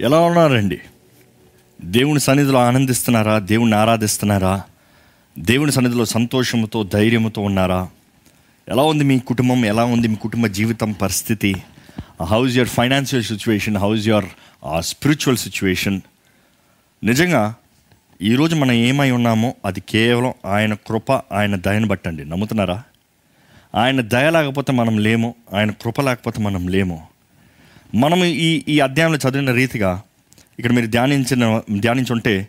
ఎలా ఉన్నారండి? దేవుని సన్నిధిలో ఆనందిస్తున్నారా? దేవుణ్ణి ఆరాధిస్తున్నారా? దేవుని సన్నిధిలో సంతోషంతో ధైర్యంతో ఉన్నారా? ఎలా ఉంది మీ కుటుంబం? ఎలా ఉంది మీ కుటుంబ జీవితం పరిస్థితి? How's your financial situation how's your spiritual situation నిజంగా ఈరోజు మనం ఏమై ఉన్నామో అది కేవలం ఆయన కృప ఆయన దయను బట్టండి. నమ్ముతున్నారా? ఆయన దయ లేకపోతే మనం లేము. ఆయన కృప లేకపోతే మనం లేము. మనం ఈ ఈ అధ్యాయంలో చదివిన రీతిగా ఇక్కడ మీరు ధ్యానించిన ధ్యానించుంటే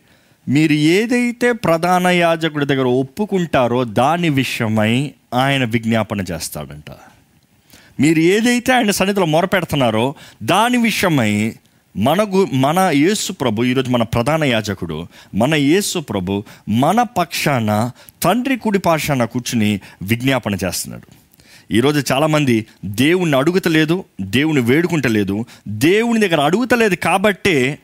మీరు ఏదైతే ప్రధాన యాజకుడి దగ్గర ఒప్పుకుంటారో దాని విషయమై ఆయన విజ్ఞాపన చేస్తాడంట. మీరు ఏదైతే ఆయన సన్నిధిలో మొరపెడుతున్నారో దాని విషయమై మన గు మన యేసు ప్రభు ఈరోజు మన ప్రధాన యాజకుడు మన యేసు ప్రభు మన పక్షాన తండ్రి కుడి పాషాన కూర్చుని విజ్ఞాపన చేస్తున్నాడు. ఈరోజు చాలామంది దేవుణ్ణి అడుగుతలేదు దేవుని వేడుకుంటలేదు. దేవుని దగ్గర అడుగుతలేదు కాబట్టే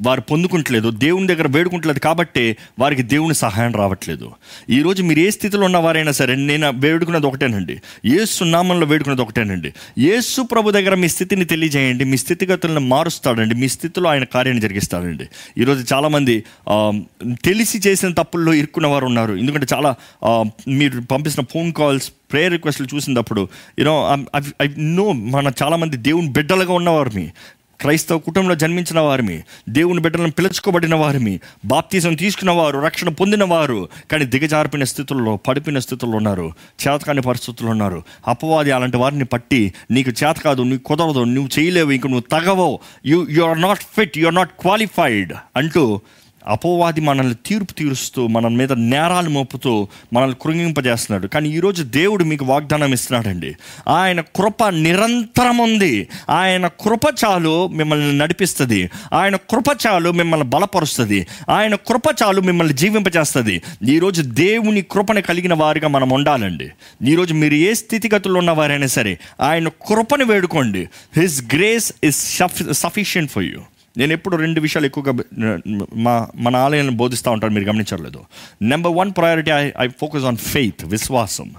వారు పొందుకుంటలేదు దేవుని దగ్గర వేడుకుంటలేదు కాబట్టి వారికి దేవుని సహాయం రావట్లేదు. ఈరోజు మీరు ఏ స్థితిలో ఉన్నవారైనా సరే నేను వేడుకున్నది ఒకటేనండి. ఏసు నామంలో వేడుకున్నది ఒకటేనండి. యేసు ప్రభు దగ్గర మీ స్థితిని తెలియజేయండి మీ స్థితిగతులను మారుస్తాడండి మీ స్థితిలో ఆయన కార్యాన్ని జరిగిస్తాడండి. ఈరోజు చాలామంది తెలిసి చేసిన తప్పుల్లో ఇరుక్కున్న వారు ఉన్నారు. ఎందుకంటే చాలా మీరు పంపిస్తున్న ఫోన్ కాల్స్ ప్రేయర్ రిక్వెస్ట్లు చూసినప్పుడు యూనో ఐ నో మన చాలామంది దేవుని బిడ్డలుగా ఉన్నవారు మీ. క్రైస్తవ కుటుంబంలో జన్మించిన వారిమి దేవుని బిడ్డలను పిలుచుకోబడిన వారిమి బాప్తీసం తీసుకున్న వారు రక్షణ పొందిన వారు కానీ దిగజారిపిన స్థితుల్లో పడిపిన స్థితుల్లో ఉన్నారు చేతకాని పరిస్థితుల్లో ఉన్నారు. అపవాది అలాంటి వారిని పట్టి నీకు చేత కాదు నీకు కుదరదు నువ్వు చేయలేవు ఇంక నువ్వు తగవో you you are not fit you are not qualified అంటూ అపోవాది మనల్ని తీర్పు తీరుస్తూ మన మీద నేరాలు మోపుతూ మనల్ని కృంగింపజేస్తున్నాడు. కానీ ఈరోజు దేవుడు మీకు వాగ్దానం ఇస్తున్నాడండి. ఆయన కృప నిరంతరం ఉంది. ఆయన కృప చాలు మిమ్మల్ని నడిపిస్తుంది. ఆయన కృప చాలు మిమ్మల్ని బలపరుస్తుంది. ఆయన కృప చాలు మిమ్మల్ని జీవింపజేస్తుంది. ఈరోజు దేవుని కృపను కలిగిన వారిగా మనం ఉండాలండి. ఈరోజు మీరు ఏ స్థితిగతుల్లో ఉన్నవారైనా సరే ఆయన కృపను వేడుకోండి. His grace is sufficient for you నేను ఎప్పుడు రెండు విషయాలు ఎక్కువగా మా మన ఆలయాలను బోధిస్తూ ఉంటాను మీరు గమనించలేదు number one priority I I focus on faith విశ్వాసం.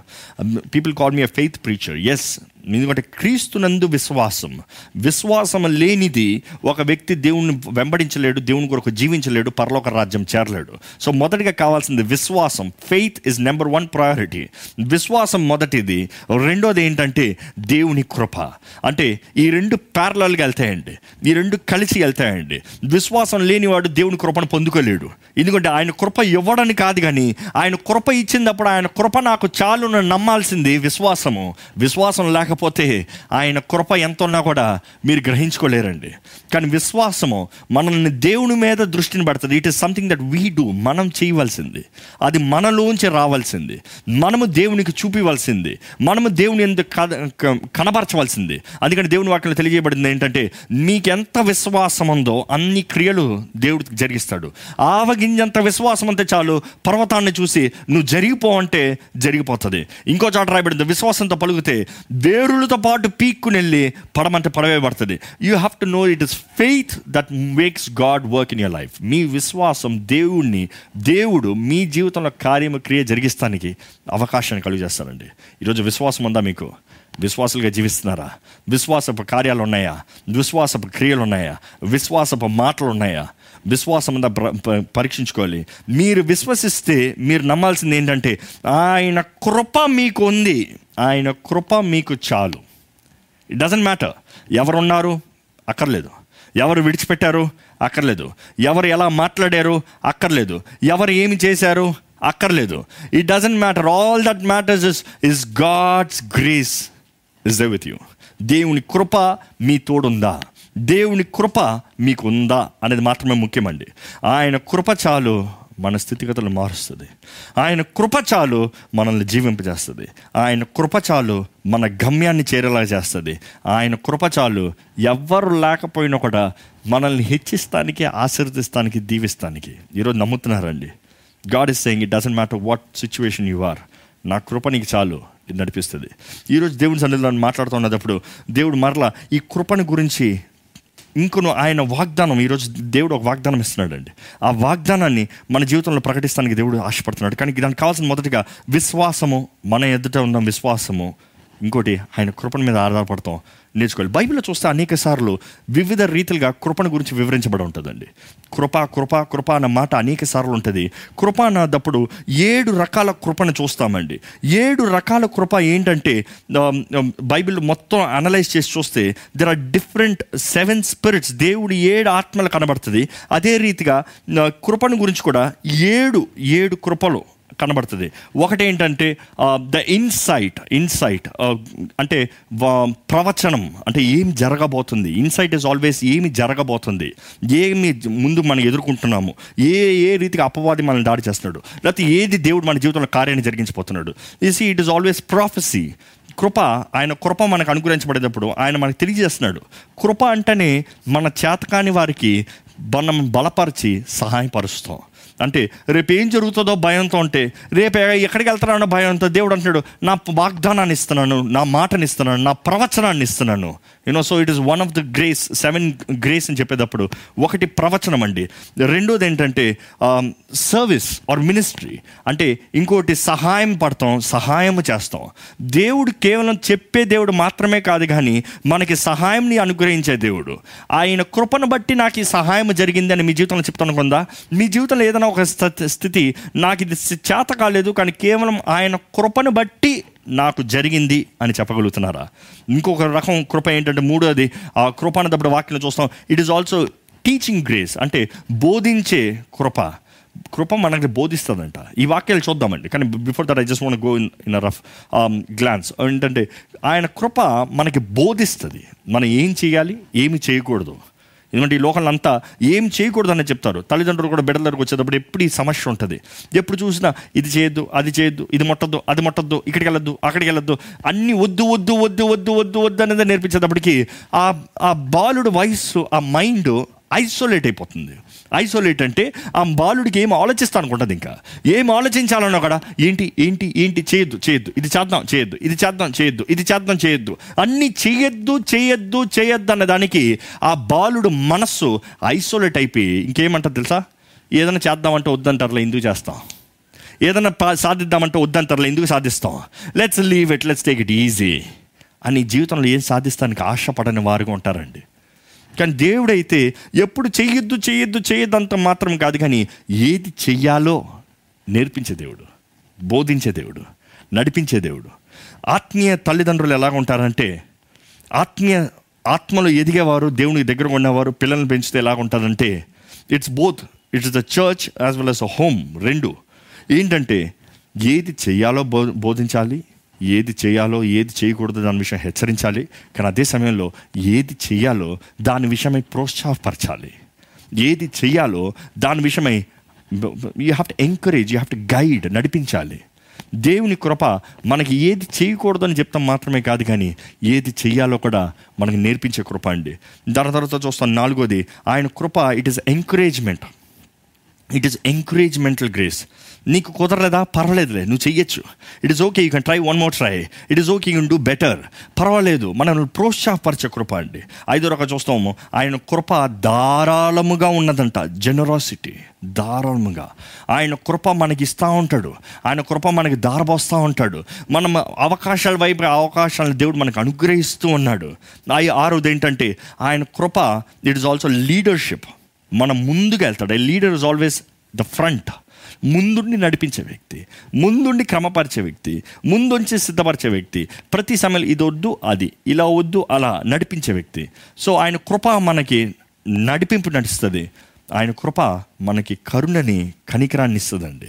People call me a faith preacher yes ఎందుకంటే క్రీస్తునందు విశ్వాసం. విశ్వాసం లేనిది ఒక వ్యక్తి దేవుని వెంబడించలేడు దేవుని కొరకు జీవించలేడు పరలోక రాజ్యం చేరలేడు. సో మొదటిగా కావాల్సింది విశ్వాసం. Faith is number one priority విశ్వాసం మొదటిది. రెండోది ఏంటంటే దేవుని కృప. అంటే ఈ రెండు ప్యారలల్గా వెళ్తాయండి. ఈ రెండు కలిసి వెళ్తాయండి. విశ్వాసం లేనివాడు దేవుని కృపను పొందుకోలేడు. ఎందుకంటే ఆయన కృప ఇవ్వడానికి కాదు కానీ ఆయన కృప ఇచ్చినప్పుడు ఆయన కృప నాకు చాలు నమ్మాల్సింది విశ్వాసము. విశ్వాసం లేక లేకపోతే ఆయన కృప ఎంత ఉన్నా కూడా మీరు గ్రహించుకోలేరండి. కానీ విశ్వాసము మనల్ని దేవుని మీద దృష్టిని పెడుతుంది. It is something that we do మనం చేయవలసింది. అది మనలోంచి రావాల్సింది. మనము దేవునికి చూపివలసింది. మనము దేవుని ఎందుకు కనబరచవలసింది. అందుకని దేవుని వాక్యం తెలియజేయబడింది ఏంటంటే మీకెంత విశ్వాసం ఉందో అన్ని క్రియలు దేవుడు జరిగిస్తాడు. ఆవగింజంత విశ్వాసం అంతే చాలు. పర్వతాన్ని చూసి నువ్వు జరిగిపో అంటే జరిగిపోతుంది. ఇంకో చోట రాయబడింది విశ్వాసంతో పలుకుతే వేరులతో పాటు పీక్కుని వెళ్ళి పడమంటే పడవే పడుతుంది. You have to know it is faith that makes God work in your life మీ విశ్వాసం దేవుణ్ణి దేవుడు మీ జీవితంలో కార్యము క్రియ జరిగిస్తానికి అవకాశాన్ని కలుగజేస్తారండి ఈరోజు విశ్వాసం ఉందా మీకు? విశ్వాసులుగా జీవిస్తున్నారా? విశ్వాసపు కార్యాలు ఉన్నాయా? విశ్వాసపు క్రియలు ఉన్నాయా? విశ్వాసపు మాటలు ఉన్నాయా? విశ్వాసం అంతా పరీక్షించుకోవాలి. మీరు విశ్వసిస్తే మీరు నమ్మాల్సింది ఏంటంటే ఆయన కృప మీకు ఉంది ఆయన కృప మీకు చాలు. ఇట్ డజంట్ మ్యాటర్ ఎవరున్నారు? అక్కర్లేదు. ఎవరు విడిచిపెట్టారు? అక్కర్లేదు. ఎవరు ఎలా మాట్లాడారు? అక్కర్లేదు. ఎవరు ఏమి చేశారు? అక్కర్లేదు. It doesn't matter all that matters is is God's grace is there with you దేవుని కృప మీ తోడుందా? దేవుని కృప మీకు ఉందా అనేది మాత్రమే ముఖ్యమండి. ఆయన కృప చాలు మన స్థితిగతులు మారుస్తుంది. ఆయన కృప చాలు మనల్ని జీవింపజేస్తుంది. ఆయన కృప చాలు మన గమ్యాన్ని చేరేలా చేస్తుంది. ఆయన కృప చాలు ఎవ్వరు లేకపోయినా కూడా మనల్ని హెచ్చిస్తానికి ఆశీర్దిస్తానికి దీవిస్తానికి. ఈరోజు నమ్ముతున్నారండి. God is saying it doesn't matter what situation you are నా కృప నీకు చాలు. ఇది నడిపిస్తుంది. ఈరోజు దేవుని సన్నిధిలో మాట్లాడుతున్నప్పుడు దేవుడు మరలా ఈ కృపని గురించి ఇంకొను ఆయన వాగ్దానం ఈరోజు దేవుడు ఒక వాగ్దానం ఇస్తున్నాడండి ఆ వాగ్దానాన్ని మన జీవితంలో ప్రకటిస్తానికి దేవుడు ఆశపడుతున్నాడు. కానీ దానికి కావాల్సిన మొదటిగా విశ్వాసము మన ఎదుట ఉన్న విశ్వాసము ఇంకోటి ఆయన కృపణ మీద ఆధారపడతాం. నేర్చుకోవాలి. బైబిల్లో చూస్తే అనేక సార్లు వివిధ రీతిలుగా కృపణ గురించి వివరించబడి ఉంటుందండి. కృప కృప కృప అన్న మాట అనేక సార్లు ఉంటుంది. కృప అన్నప్పుడు ఏడు రకాల కృపను చూస్తామండి. ఏడు రకాల కృప ఏంటంటే బైబిల్ మొత్తం అనలైజ్ చేసి చూస్తే there are different seven spirits దేవుడు ఏడు ఆత్మలు కనబడుతుంది. అదే రీతిగా ఆ, కృపను గురించి కూడా ఏడు ఏడు కృపలు కనబడుతుంది. ఒకటి ఏంటంటే ద ఇన్సైట్ ఇన్సైట్ అంటే ప్రవచనం అంటే ఏం జరగబోతుంది. ఇన్సైట్ ఇస్ ఆల్వేస్ ఏమి జరగబోతుంది. ఏమి ముందు మనం ఎదుర్కొంటున్నాము. ఏ ఏ రీతిగా అపవాది మనల్ని దాడి చేస్తున్నాడు. లేకపోతే ఏది దేవుడు మన జీవితంలో కార్యాన్ని జరిగించబోతున్నాడు. ఈ ఇట్ ఈస్ ఆల్వేస్ ప్రాఫెసీ కృప ఆయన కృప మనకు అనుగ్రహించబడేటప్పుడు ఆయన మనకు తెలియజేస్తున్నాడు. కృప అంటేనే మన చేతకాని వారికి మనం బలపరిచి సహాయపరుస్తాం. అంటే రేపు ఏం జరుగుతుందో భయంతో ఉంటే రేపు ఎక్కడికి వెళ్తానో భయంతో దేవుడు అంటున్నాడు నా వాగ్దానాన్ని ఇస్తున్నాను నా మాటని ఇస్తున్నాను నా ప్రవచనాన్ని ఇస్తున్నాను. You know so it is one of the grace seven grace అని చెప్పేటప్పుడు ఒకటి ప్రవచనం అండి. రెండోది ఏంటంటే సర్వీస్ ఆర్ మినిస్ట్రీ అంటే ఇంకోటి సహాయం పడతాం సహాయం చేస్తాం. దేవుడు కేవలం చెప్పే దేవుడు మాత్రమే కాదు కానీ మనకి సహాయంని అనుగ్రహించే దేవుడు. ఆయన కృపను బట్టి నాకు ఈ సహాయం జరిగింది అని మీ జీవితంలో చెప్తాను కొందా మీ జీవితంలో ఏదైనా ఒక స్థితి- స్థితి. నాకు ఇది చేత కాలేదు కానీ కేవలం ఆయన కృపను బట్టి నాకు జరిగింది అని చెప్పగలుగుతున్నారా? ఇంకొక రకం కృప ఏంటంటే మూడోది ఆ కృప అన్నప్పుడు వాక్యం చూస్తాం. It is also teaching grace అంటే బోధించే కృప. కృప మనకి బోధిస్తుందంట. ఈ వాక్యాలు చూద్దామండి. కానీ before that I just want go in in rough glance ఏంటంటే ఆయన కృప మనకి బోధిస్తుంది. మనం ఏం చేయాలి? ఏమి చేయకూడదు. ఎందుకంటే ఈ లోకంలో అంతా ఏం చేయకూడదని చెప్తారు. తల్లిదండ్రులు కూడా బిడ్డల దగ్గరకు వచ్చేటప్పుడు ఎప్పుడు ఈ సమస్య ఉంటుంది. ఎప్పుడు చూసినా ఇది చేయొద్దు అది చేయొద్దు ఇది ముట్టద్దు అది మొట్టద్దు ఇక్కడికి వెళ్ళొద్దు అక్కడికి వెళ్ళొద్దు అన్నీ వద్దు వద్దు వద్దు వద్దు వద్దు వద్దు అనేది నేర్పించేటప్పటికి ఆ ఆ బాలుడు వయస్సు ఆ మైండ్ ఐసోలేట్ అయిపోతుంది. ఐసోలేట్ అంటే ఆ బాలుడికి ఏం ఆలోచిస్తాను అనుకుంటుంది ఇంకా? ఏం ఆలోచించాలన్నా కూడా ఏంటి ఏంటి ఏంటి? చేయొద్దు చేయొద్దు. ఇది చేద్దాం చేయొద్దు. ఇది చేద్దాం చేయొద్దు. ఇది చేద్దాం చేయొద్దు. అన్ని చేయొద్దు చేయొద్దు చేయొద్దు అన్న దానికి ఆ బాలుడు మనస్సు ఐసోలేట్ అయిపోయి ఇంకేమంటారు తెలుసా? ఏదైనా చేద్దామంటే వద్దంటారులే ఎందుకు చేస్తాం? ఏదైనా పా- సాధిద్దామంటే వద్దంటారులే ఎందుకు సాధిస్తాం? Let's leave it let's take it easy అని జీవితంలో ఏం సాధిస్తానికి ఆశపడని వారుగా ఉంటారండి. కానీ దేవుడైతే ఎప్పుడు చెయ్యొద్దు చెయ్యొద్దు చేయొద్దంత అంత మాత్రం కాదు కానీ ఏది చెయ్యాలో నేర్పించే దేవుడు బోధించే దేవుడు నడిపించే దేవుడు. ఆత్మీయ తల్లిదండ్రులు ఎలా ఉంటారంటే ఆత్మీయ ఆత్మలో ఎదిగేవారు దేవునికి దగ్గర ఉన్నవారు పిల్లల్ని పెంచితే ఎలా ఉంటారంటే it's both it's the church as well as a home రెండు. ఏంటంటే ఏది చెయ్యాలో బో బోధించాలి ఏది చేయాలో ఏది చేయకూడదు దాని విషయం హెచ్చరించాలి. కానీ అదే సమయంలో ఏది చేయాలో దాని విషయమై ప్రోత్సాహపరచాలి. ఏది చేయాలో దాని విషయమై you have to encourage you have to guide నడిపించాలి. దేవుని కృప మనకి ఏది చేయకూడదు అని చెప్తాం మాత్రమే కాదు కానీ ఏది చేయాలో కూడా మనకి నేర్పించే కృప అండి. దాని తర్వాత చూస్తాం నాలుగోది ఆయన కృప it is encouragement it is encouragemental grace నీకు కుదరలేదా? పర్వాలేదులే నువ్వు చెయ్యొచ్చు. It is okay you can try one more try it is okay you do better పర్వాలేదు మనల్ని ప్రోత్సాహపరిచే కృప అండి. ఐదో రకం చూస్తాము. ఆయన కృప ధారాళముగా ఉన్నదంట. జనరాసిటీ ధారాళముగా. ఆయన కృప మనకి ఇస్తూ ఉంటాడు. ఆయన కృప మనకి దారబోస్తూ ఉంటాడు. మనం అవకాశాల వైపు అవకాశాలను దేవుడు మనకు అనుగ్రహిస్తూ ఉన్నాడు. ఆ ఆరోది ఏంటంటే ఆయన కృప ఇట్ ఇస్ ఆల్సో లీడర్షిప్ మనం ముందుకు వెళ్తాడు leader is always the front ముందుండి నడిపించే వ్యక్తి ముందుండి క్రమపరిచే వ్యక్తి ముందుంచి సిద్ధపరిచే వ్యక్తి ప్రతి సమయంలో ఇది వద్దు అది ఇలా వద్దు అలా నడిపించే వ్యక్తి. సో ఆయన కృప మనకి నడిపింపు నడుస్తుంది. ఆయన కృప మనకి కరుణని కనికరాన్ని ఇస్తుందండి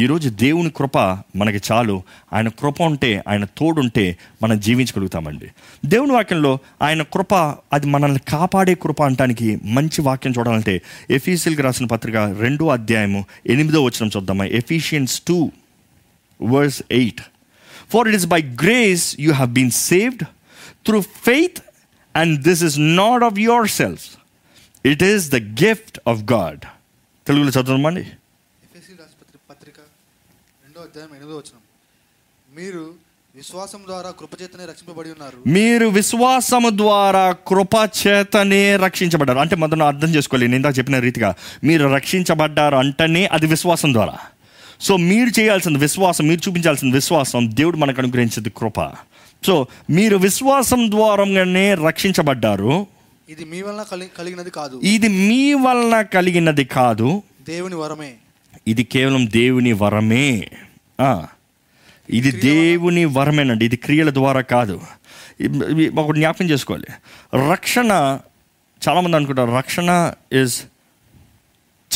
ఈరోజు దేవుని కృప మనకి చాలు. ఆయన కృప ఉంటే ఆయన తోడుంటే మనం జీవించగలుగుతామండి. దేవుని వాక్యంలో ఆయన కృప అది మనల్ని కాపాడే కృప అంటానికి మంచి వాక్యం చూడాలంటే ఎఫీసీల్కి రాసిన పత్రిక రెండో అధ్యాయము ఎనిమిదో వచ్చిన చూద్దామా? Ephesians two verse eight. For it is by grace you have been saved through faith and this is not of your self it is the gift of God తెలుగులో చదవమండి పత్రిక రెండో అధ్యాయం ఎనిమిదో వచనం. మీరు విశ్వాసం ద్వారా కృపచేతనే రక్షింపబడి ఉన్నారు. మీరు విశ్వాసము ద్వారా కృప చేతనే రక్షించబడ్డారు. అంటే మొదట అర్థం చేసుకోవాలి. నేను ఇందాక చెప్పిన రీతిగా మీరు రక్షించబడ్డారు అంటేనే అది విశ్వాసం ద్వారా. సో మీరు చేయాల్సిన విశ్వాసం మీరు చూపించాల్సిన విశ్వాసం. దేవుడు మనకు అనుగ్రహించేది కృప. సో మీరు విశ్వాసం ద్వారంగానే రక్షించబడ్డారు. ఇది మీ వలన కలి కలిగినది కాదు. ఇది మీ వలన కలిగినది కాదు. దేవుని వరమే. ఇది కేవలం దేవుని వరమే. ఇది దేవుని వరమేనండి. ఇది క్రియల ద్వారా కాదు. ఒకటి జ్ఞాపకం చేసుకోవాలి. రక్షణ చాలామంది అనుకుంటారు రక్షణ ఇస్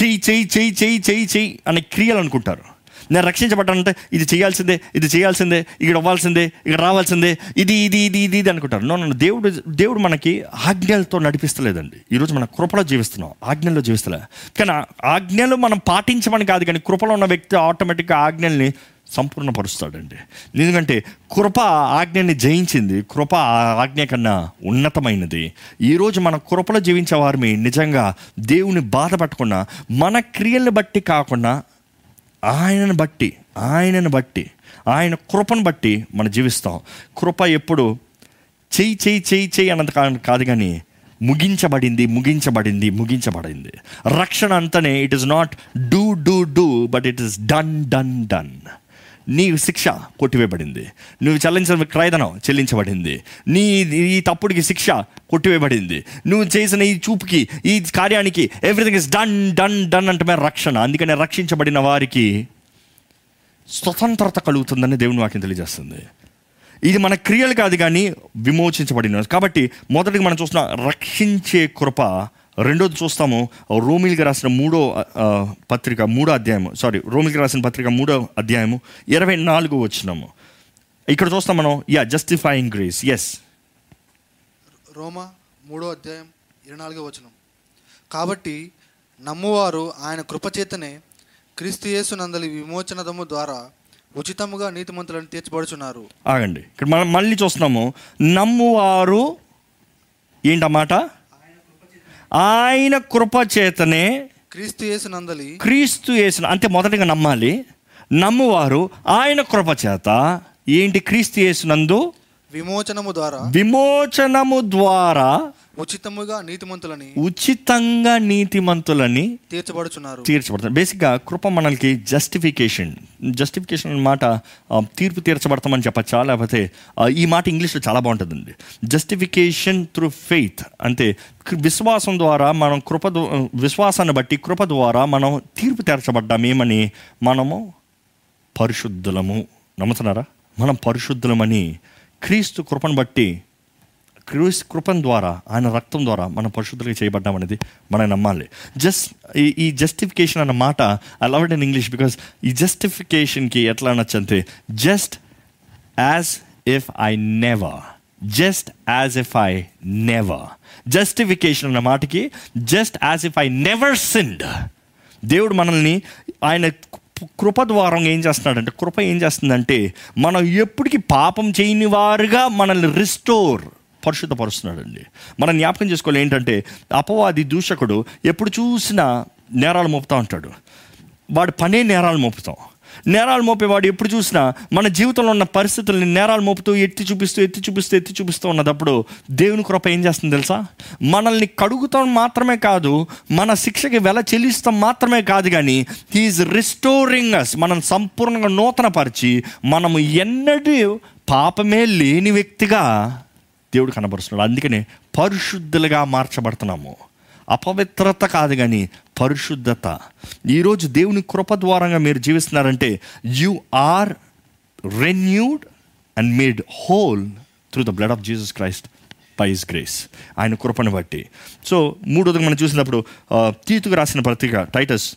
చెయ్యి చెయ్యి చెయ్యి చెయ్యి చెయ్యి చెయ్యి అనే క్రియలు అనుకుంటారు. నేను రక్షించబడ్డానంటే ఇది చేయాల్సిందే ఇది చేయాల్సిందే ఇక్కడ అవ్వాల్సిందే ఇక్కడ రావాల్సిందే ఇది ఇది ఇది ఇది ఇది అనుకుంటారు. నో నన్ను దేవుడు దేవుడు మనకి ఆజ్ఞలతో నడిపిస్తలేదండి. ఈరోజు మన కృపలో జీవిస్తున్నాం. ఆజ్ఞల్లో జీవిస్తలే. కానీ ఆజ్ఞలు మనం పాటించమని కాదు కానీ కృపలో ఉన్న వ్యక్తి ఆటోమేటిక్గా ఆజ్ఞల్ని సంపూర్ణపరుస్తాడండి. ఎందుకంటే కృప ఆజ్ఞని జయించింది కృప ఆ ఆజ్ఞ కన్నా ఉన్నతమైనది. ఈరోజు మన కృపలో జీవించే వారిని నిజంగా దేవుని బాధపడకుండా మన క్రియల్ని బట్టి కాకుండా ఆయనను బట్టి ఆయనను బట్టి ఆయన కృపను బట్టి మనం జీవిస్తాం. కృప ఎప్పుడు చెయ్యి చెయ్యి చెయ్యి చెయ్యి అన్నది కాదు కానీ ముగించబడింది ముగించబడింది ముగించబడింది. రక్షణ అంతనే it is not do do do but it is done done done నీ శిక్ష కొట్టివేయబడింది. నువ్వు చెల్లించిన క్రయదనం చెల్లించబడింది. నీ ఈ తప్పుడికి శిక్ష కొట్టివేయబడింది. నువ్వు చేసిన ఈ చూపుకి ఈ కార్యానికి everything is done done done అంటే రక్షణ. అందుకనే రక్షించబడిన వారికి స్వతంత్రత కలుగుతుందని దేవుని వాక్యం తెలియజేస్తుంది. ఇది మన క్రియలు కాదు కానీ విమోచించబడిన కాబట్టి మొదటిగా మనం చూసిన రక్షించే కృప రెండోది చూస్తాము. రోమిల్కి రాసిన మూడో పత్రిక మూడో అధ్యాయము. సారీ రోమిల్కి రాసిన పత్రిక మూడో అధ్యాయము ఇరవై నాలుగు వచ్చినాము ఇక్కడ చూస్తాం మనం యా జస్టిఫైయింగ్ గ్రేస్ ఎస్ రోమా మూడో అధ్యాయం ఇరవై నాలుగో వచనం. కాబట్టి నమ్మువారు ఆయన కృపచేతనే క్రీస్తు నందలి విమోచనదము ద్వారా ఉచితముగా నీతిమంతులను తీర్చబడుచున్నారు ఆగండి. ఇక్కడ మనం మళ్ళీ చూస్తున్నాము. నమ్మువారు ఏంటన్నమాట ఆయన కృప చేతనే క్రీస్తు యేసు నందలి క్రీస్తు యేసును అంటే మొదటిగా నమ్మాలి. నమ్మువారు ఆయన కృప చేత ఏంటి క్రీస్తు యేసునందు? విమోచనము ద్వారా విమోచనము ద్వారా ఉచితముగా నీతిమంతులని ఉచితంగా నీతిమంతులని తీర్చబడుచున్నారు. తీర్చబడతాం బేసిక్గా కృప మనకి జస్టిఫికేషన్ జస్టిఫికేషన్ మాట తీర్పు తీర్చబడతామని చెప్పచ్చా? లేకపోతే ఈ మాట ఇంగ్లీష్లో చాలా బాగుంటుందండి. జస్టిఫికేషన్ త్రూ ఫెయిత్ అంటే విశ్వాసం ద్వారా మనం కృప విశ్వాసాన్ని బట్టి కృప ద్వారా మనం తీర్పు తీర్చబడ్డామేమని మనము పరిశుద్ధులము. నమ్ముతున్నారా? మనం పరిశుద్ధులమని క్రీస్తు కృపను బట్టి క్రూస్ కృపం ద్వారా ఆయన రక్తం ద్వారా మనం పరిశుద్ధులుగా చేయబడ్డామనేది మనం నమ్మాలి. జస్ట్ ఈ ఈ జస్టిఫికేషన్ అన్న మాట I love it in English because ఈ జస్టిఫికేషన్కి ఎట్లా నచ్చంతే just as if I never just as if I never justification అన్న మాటకి just as if I never sinned దేవుడు మనల్ని ఆయన కృప ద్వారా ఏం చేస్తున్నాడంటే కృప ఏం చేస్తుందంటే మనం ఎప్పటికీ పాపం చేయని వారుగా మనల్ని రిస్టోర్ పరిశుద్ధపరుస్తున్నాడండి. మనం జ్ఞాపకం చేసుకోవాలి ఏంటంటే అపవాది దూషకుడు ఎప్పుడు చూసినా నేరాలు మోపుతూ ఉంటాడు. వాడు పనే నేరాలు మోపుతాం. నేరాలు మోపేవాడు ఎప్పుడు చూసినా మన జీవితంలో ఉన్న పరిస్థితుల్ని నేరాలు మోపుతూ ఎత్తి చూపిస్తూ ఎత్తి చూపిస్తూ ఎత్తి చూపిస్తూ ఉన్నదప్పుడు దేవుని కృప ఏం చేస్తుంది తెలుసా? మనల్ని కడుగుతాం మాత్రమే కాదు మన శిక్షకి వెల చెల్లిస్తాం మాత్రమే కాదు కానీ హీఈస్ రిస్టోరింగ్ అస్ మనం సంపూర్ణంగా నూతనపరిచి మనము ఎన్నడూ పాపమే లేని వ్యక్తిగా దేవుడు కనబరుస్తున్నాడు. అందుకనే పరిశుద్ధులుగా మార్చబడుతున్నాము. అపవిత్రత కాదు కానీ పరిశుద్ధత. ఈరోజు దేవుని కృప ద్వారంగా మీరు జీవిస్తున్నారంటే you are renewed and made whole through the blood of Jesus Christ by his grace ఆయన కృపను బట్టి. సో మూడోది మనం చూసినప్పుడు తీతుకు రాసిన పత్రిక Titus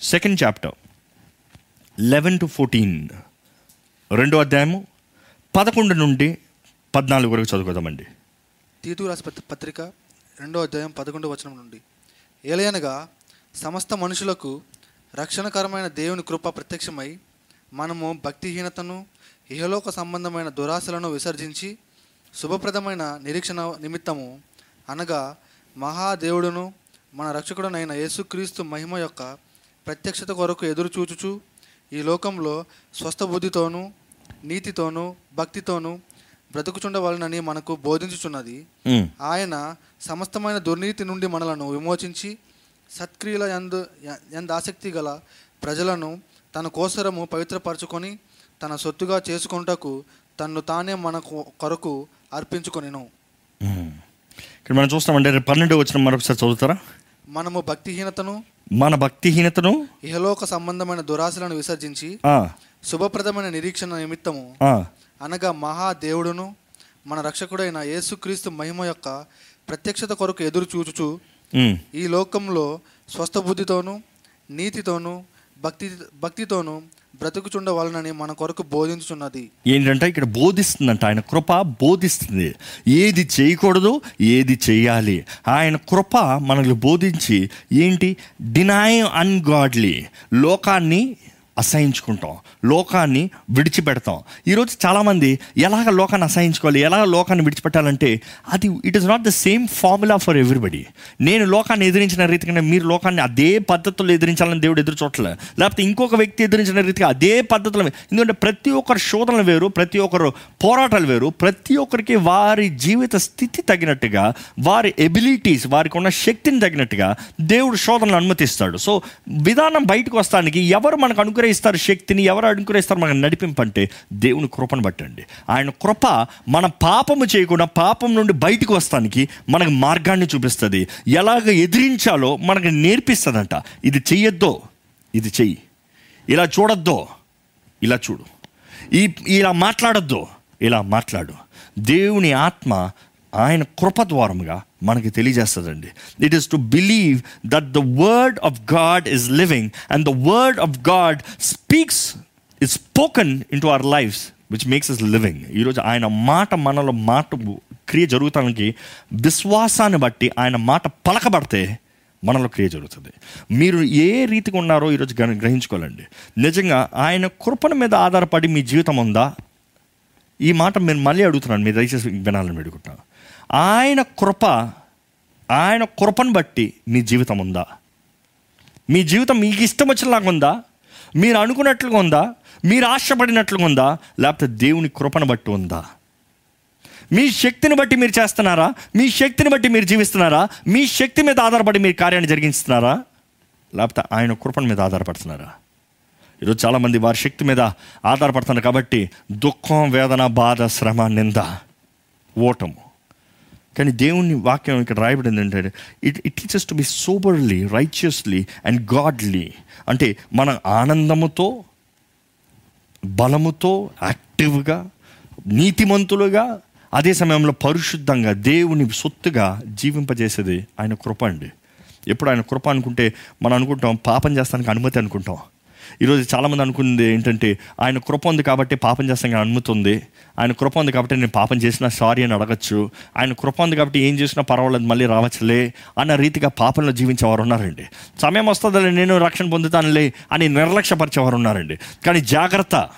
second chapter eleven to fourteen రెండో అధ్యాయము పదకొండు నుండి పద్నాలుగు వరకు చదువుకుందామండి. తీతు రాసి పత్రి- పత్రిక రెండో అధ్యాయం పదకొండో వచనం నుండి. ఏలయనగా సమస్త మనుషులకు రక్షణకరమైన దేవుని కృప ప్రత్యక్షమై మనము భక్తిహీనతను ఇహలోక సంబంధమైన దురాశలను విసర్జించి శుభప్రదమైన నిరీక్షణ నిమిత్తము అనగా మహాదేవుడును మన రక్షకుడునైన యేసుక్రీస్తు మహిమ యొక్క ప్రత్యక్షత కొరకు ఎదురు చూచుచు ఈ లోకంలో స్వస్థ బుద్ధితోనూ నీతితోనూ భక్తితోనూ బ్రతుకుచుండవలనని మనకు బోధించుచున్నది. ఆయన సమస్తమైన దుర్నీతి నుండి మనలను విమోచించి సత్క్రియల ఎందు ఆసక్తి గల ప్రజలను తన కోసరము పవిత్రపరచుకొని తన సొత్తుగా చేసుకొనుటకు తన్ను తానే మన కొరకు అర్పించుకొనెను. ఇక్కడ మనం చూస్తామంటే పన్నెండు వచ్చిన మరొకసారి చదువుతారా? మనము భక్తిహీనతను మన భక్తిహీనతను ఇహలోక సంబంధమైన దురాశలను విసర్జించి శుభప్రదమైన నిరీక్షణ నిమిత్తము అనగా మహాదేవుడును మన రక్షకుడైన యేసుక్రీస్తు మహిమ యొక్క ప్రత్యక్షత కొరకు ఎదురు చూచుచు ఈ లోకంలో స్వస్థ బుద్ధితోనూ నీతితోనూ భక్తి భక్తితోనూ బ్రతుకుచుండవలనని మన కొరకు బోధించుచున్నది. ఏంటంటే ఇక్కడ బోధిస్తుందంట. ఆయన కృప బోధిస్తుంది. ఏది చేయకూడదు ఏది చేయాలి. ఆయన కృప మనల్ని బోధించి ఏంటి? డినై అన్గాడ్లీ లోకాన్ని అసహించుకుంటాం. లోకాన్ని విడిచిపెడతాం. ఈరోజు చాలామంది ఎలాగ లోకాన్ని అసహించుకోవాలి ఎలాగ లోకాన్ని విడిచిపెట్టాలంటే అది it is not the same formula for everybody నేను లోకాన్ని ఎదిరించిన రీతిగానే మీరు లోకాన్ని అదే పద్ధతుల్లో ఎదిరించాలని దేవుడు ఎదురు చూడలే లేకపోతే ఇంకొక వ్యక్తి ఎదిరించిన రీతిగా అదే పద్ధతులు ఎందుకంటే ప్రతి ఒక్కరి శోధనలు వేరు ప్రతి ఒక్కరు పోరాటాలు వేరు ప్రతి ఒక్కరికి వారి జీవిత స్థితి తగినట్టుగా వారి ఎబిలిటీస్ వారికి ఉన్న శక్తిని తగినట్టుగా దేవుడు శోధనలు అనుమతిస్తాడు. సో విధానం బయటకు వస్తానికి ఎవరు మనకు అనుగ్రహిస్తారు శక్తిని ఎవరు అనుగ్రహిస్తారు మనకు నడిపింపంటే దేవుని కృపను బట్టండి. ఆయన కృప మన పాపము చేయకుండా పాపం నుండి బయటకు వస్తానికి మనకు మార్గాన్ని చూపిస్తుంది. ఎలాగ ఎదిరించాలో మనకు నేర్పిస్తుందంట. ఇది చెయ్యొద్దో. ఇది చెయ్యి. ఇలా చూడొద్దో. ఇలా చూడు. ఈ ఇలా మాట్లాడొద్దు. ఇలా మాట్లాడు. దేవుని ఆత్మ ఆయన కృప ద్వారముగా మనకి తెలియజేస్తుందండి. It is to believe that the word of God is living and the word of God speaks is spoken in to our lifes which makes is living ఈరోజు ఆయన మాట మనలో మాట క్రియ జరుగుతానికి విశ్వాసాన్ని బట్టి ఆయన మాట పలకబడితే మనలో క్రియ జరుగుతుంది. మీరు ఏ రీతిగా ఉన్నారో ఈరోజు గ్రహించుకోవాలండి. నిజంగా ఆయన కృపణ మీద ఆధారపడి మీ జీవితం ఉందా? ఈ మాట నేను మళ్ళీ అడుగుతున్నాను మీరు దయచేసి వినాలని అడుగుతున్నాను ఆయన కృప ఆయన కృపను బట్టి మీ జీవితం ఉందా? మీ జీవితం మీకు ఇష్టం వచ్చినలాగా ఉందా? మీరు అనుకున్నట్లుగా ఉందా? మీరు ఆశపడినట్లుగా ఉందా? లేకపోతే దేవుని కృపను బట్టి ఉందా? మీ శక్తిని బట్టి మీరు చేస్తున్నారా? మీ శక్తిని బట్టి మీరు జీవిస్తున్నారా? మీ శక్తి మీద ఆధారపడి మీరు కార్యాన్ని జరిగిస్తున్నారా లేకపోతే ఆయన కృపణ మీద ఆధారపడుతున్నారా? ఈరోజు చాలామంది వారి శక్తి మీద ఆధారపడుతున్నారు కాబట్టి దుఃఖం వేదన బాధ శ్రమ నింద ఓటము. కానీ దేవుని వాక్యం ఇక్కడ రాయబడింది ఏంటంటే it it teachers to be superly righteously and godly అంటే మన ఆనందముతో బలముతో యాక్టివ్గా నీతిమంతులుగా అదే సమయంలో పరిశుద్ధంగా దేవుని సొత్తుగా జీవింపజేసేది ఆయన కృప అండి. ఎప్పుడు ఆయన కృప అనుకుంటే మనం అనుకుంటాం పాపం చేస్తానికి అనుమతి అనుకుంటాం. ఈరోజు చాలామంది అనుకుంది ఏంటంటే ఆయన కృప ఉంది కాబట్టి పాపం చేస్తాం అనుముతుంది ఆయన కృప ఉంది కాబట్టి నేను పాపం చేసినా సారీ అని అడగచ్చు. ఆయన కృప ఉంది కాబట్టి ఏం చేసినా పర్వాలేదు మళ్ళీ రావచ్చులే అన్న రీతిగా పాపంలో జీవించేవారు ఉన్నారండి. సమయం వస్తుందని నేను రక్షణ పొందుతానులే అని నిర్లక్ష్యపరిచేవారు ఉన్నారండి. కానీ జాగ్రత్త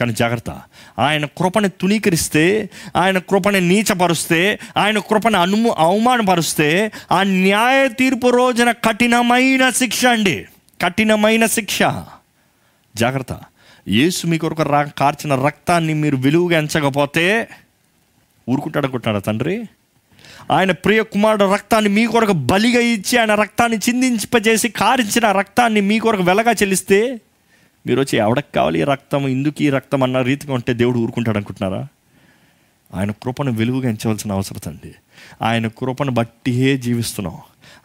కానీ జాగ్రత్త. ఆయన కృపని తునీకరిస్తే ఆయన కృపని నీచపరుస్తే ఆయన కృపని అనుము అవమానపరుస్తే ఆ న్యాయ తీర్పు రోజున కఠినమైన శిక్ష అండి. కఠినమైన శిక్ష. జాగ్రత్త. యేసు మీ కొరకు రా కార్చిన రక్తాన్ని మీరు విలువగా ఎంచకపోతే ఊరుకుంటాడు అనుకుంటున్నాడు తండ్రి? ఆయన ప్రియ కుమారుడు రక్తాన్ని మీ కొరకు బలిగా ఇచ్చి ఆయన రక్తాన్ని చిందింపజేసి కారించిన రక్తాన్ని మీ కొరకు వెలగా చెల్లిస్తే మీరు వచ్చి ఎవడకి కావాలి ఈ రక్తం? ఇందుకు ఈ రక్తం అన్న రీతిగా ఉంటే దేవుడు ఊరుకుంటాడు అనుకుంటున్నారా? ఆయన కృపను వెలుగుగా ఎంచవలసిన అవసరం అండి ఆయన కృపను బట్టియే జీవిస్తున్నాం.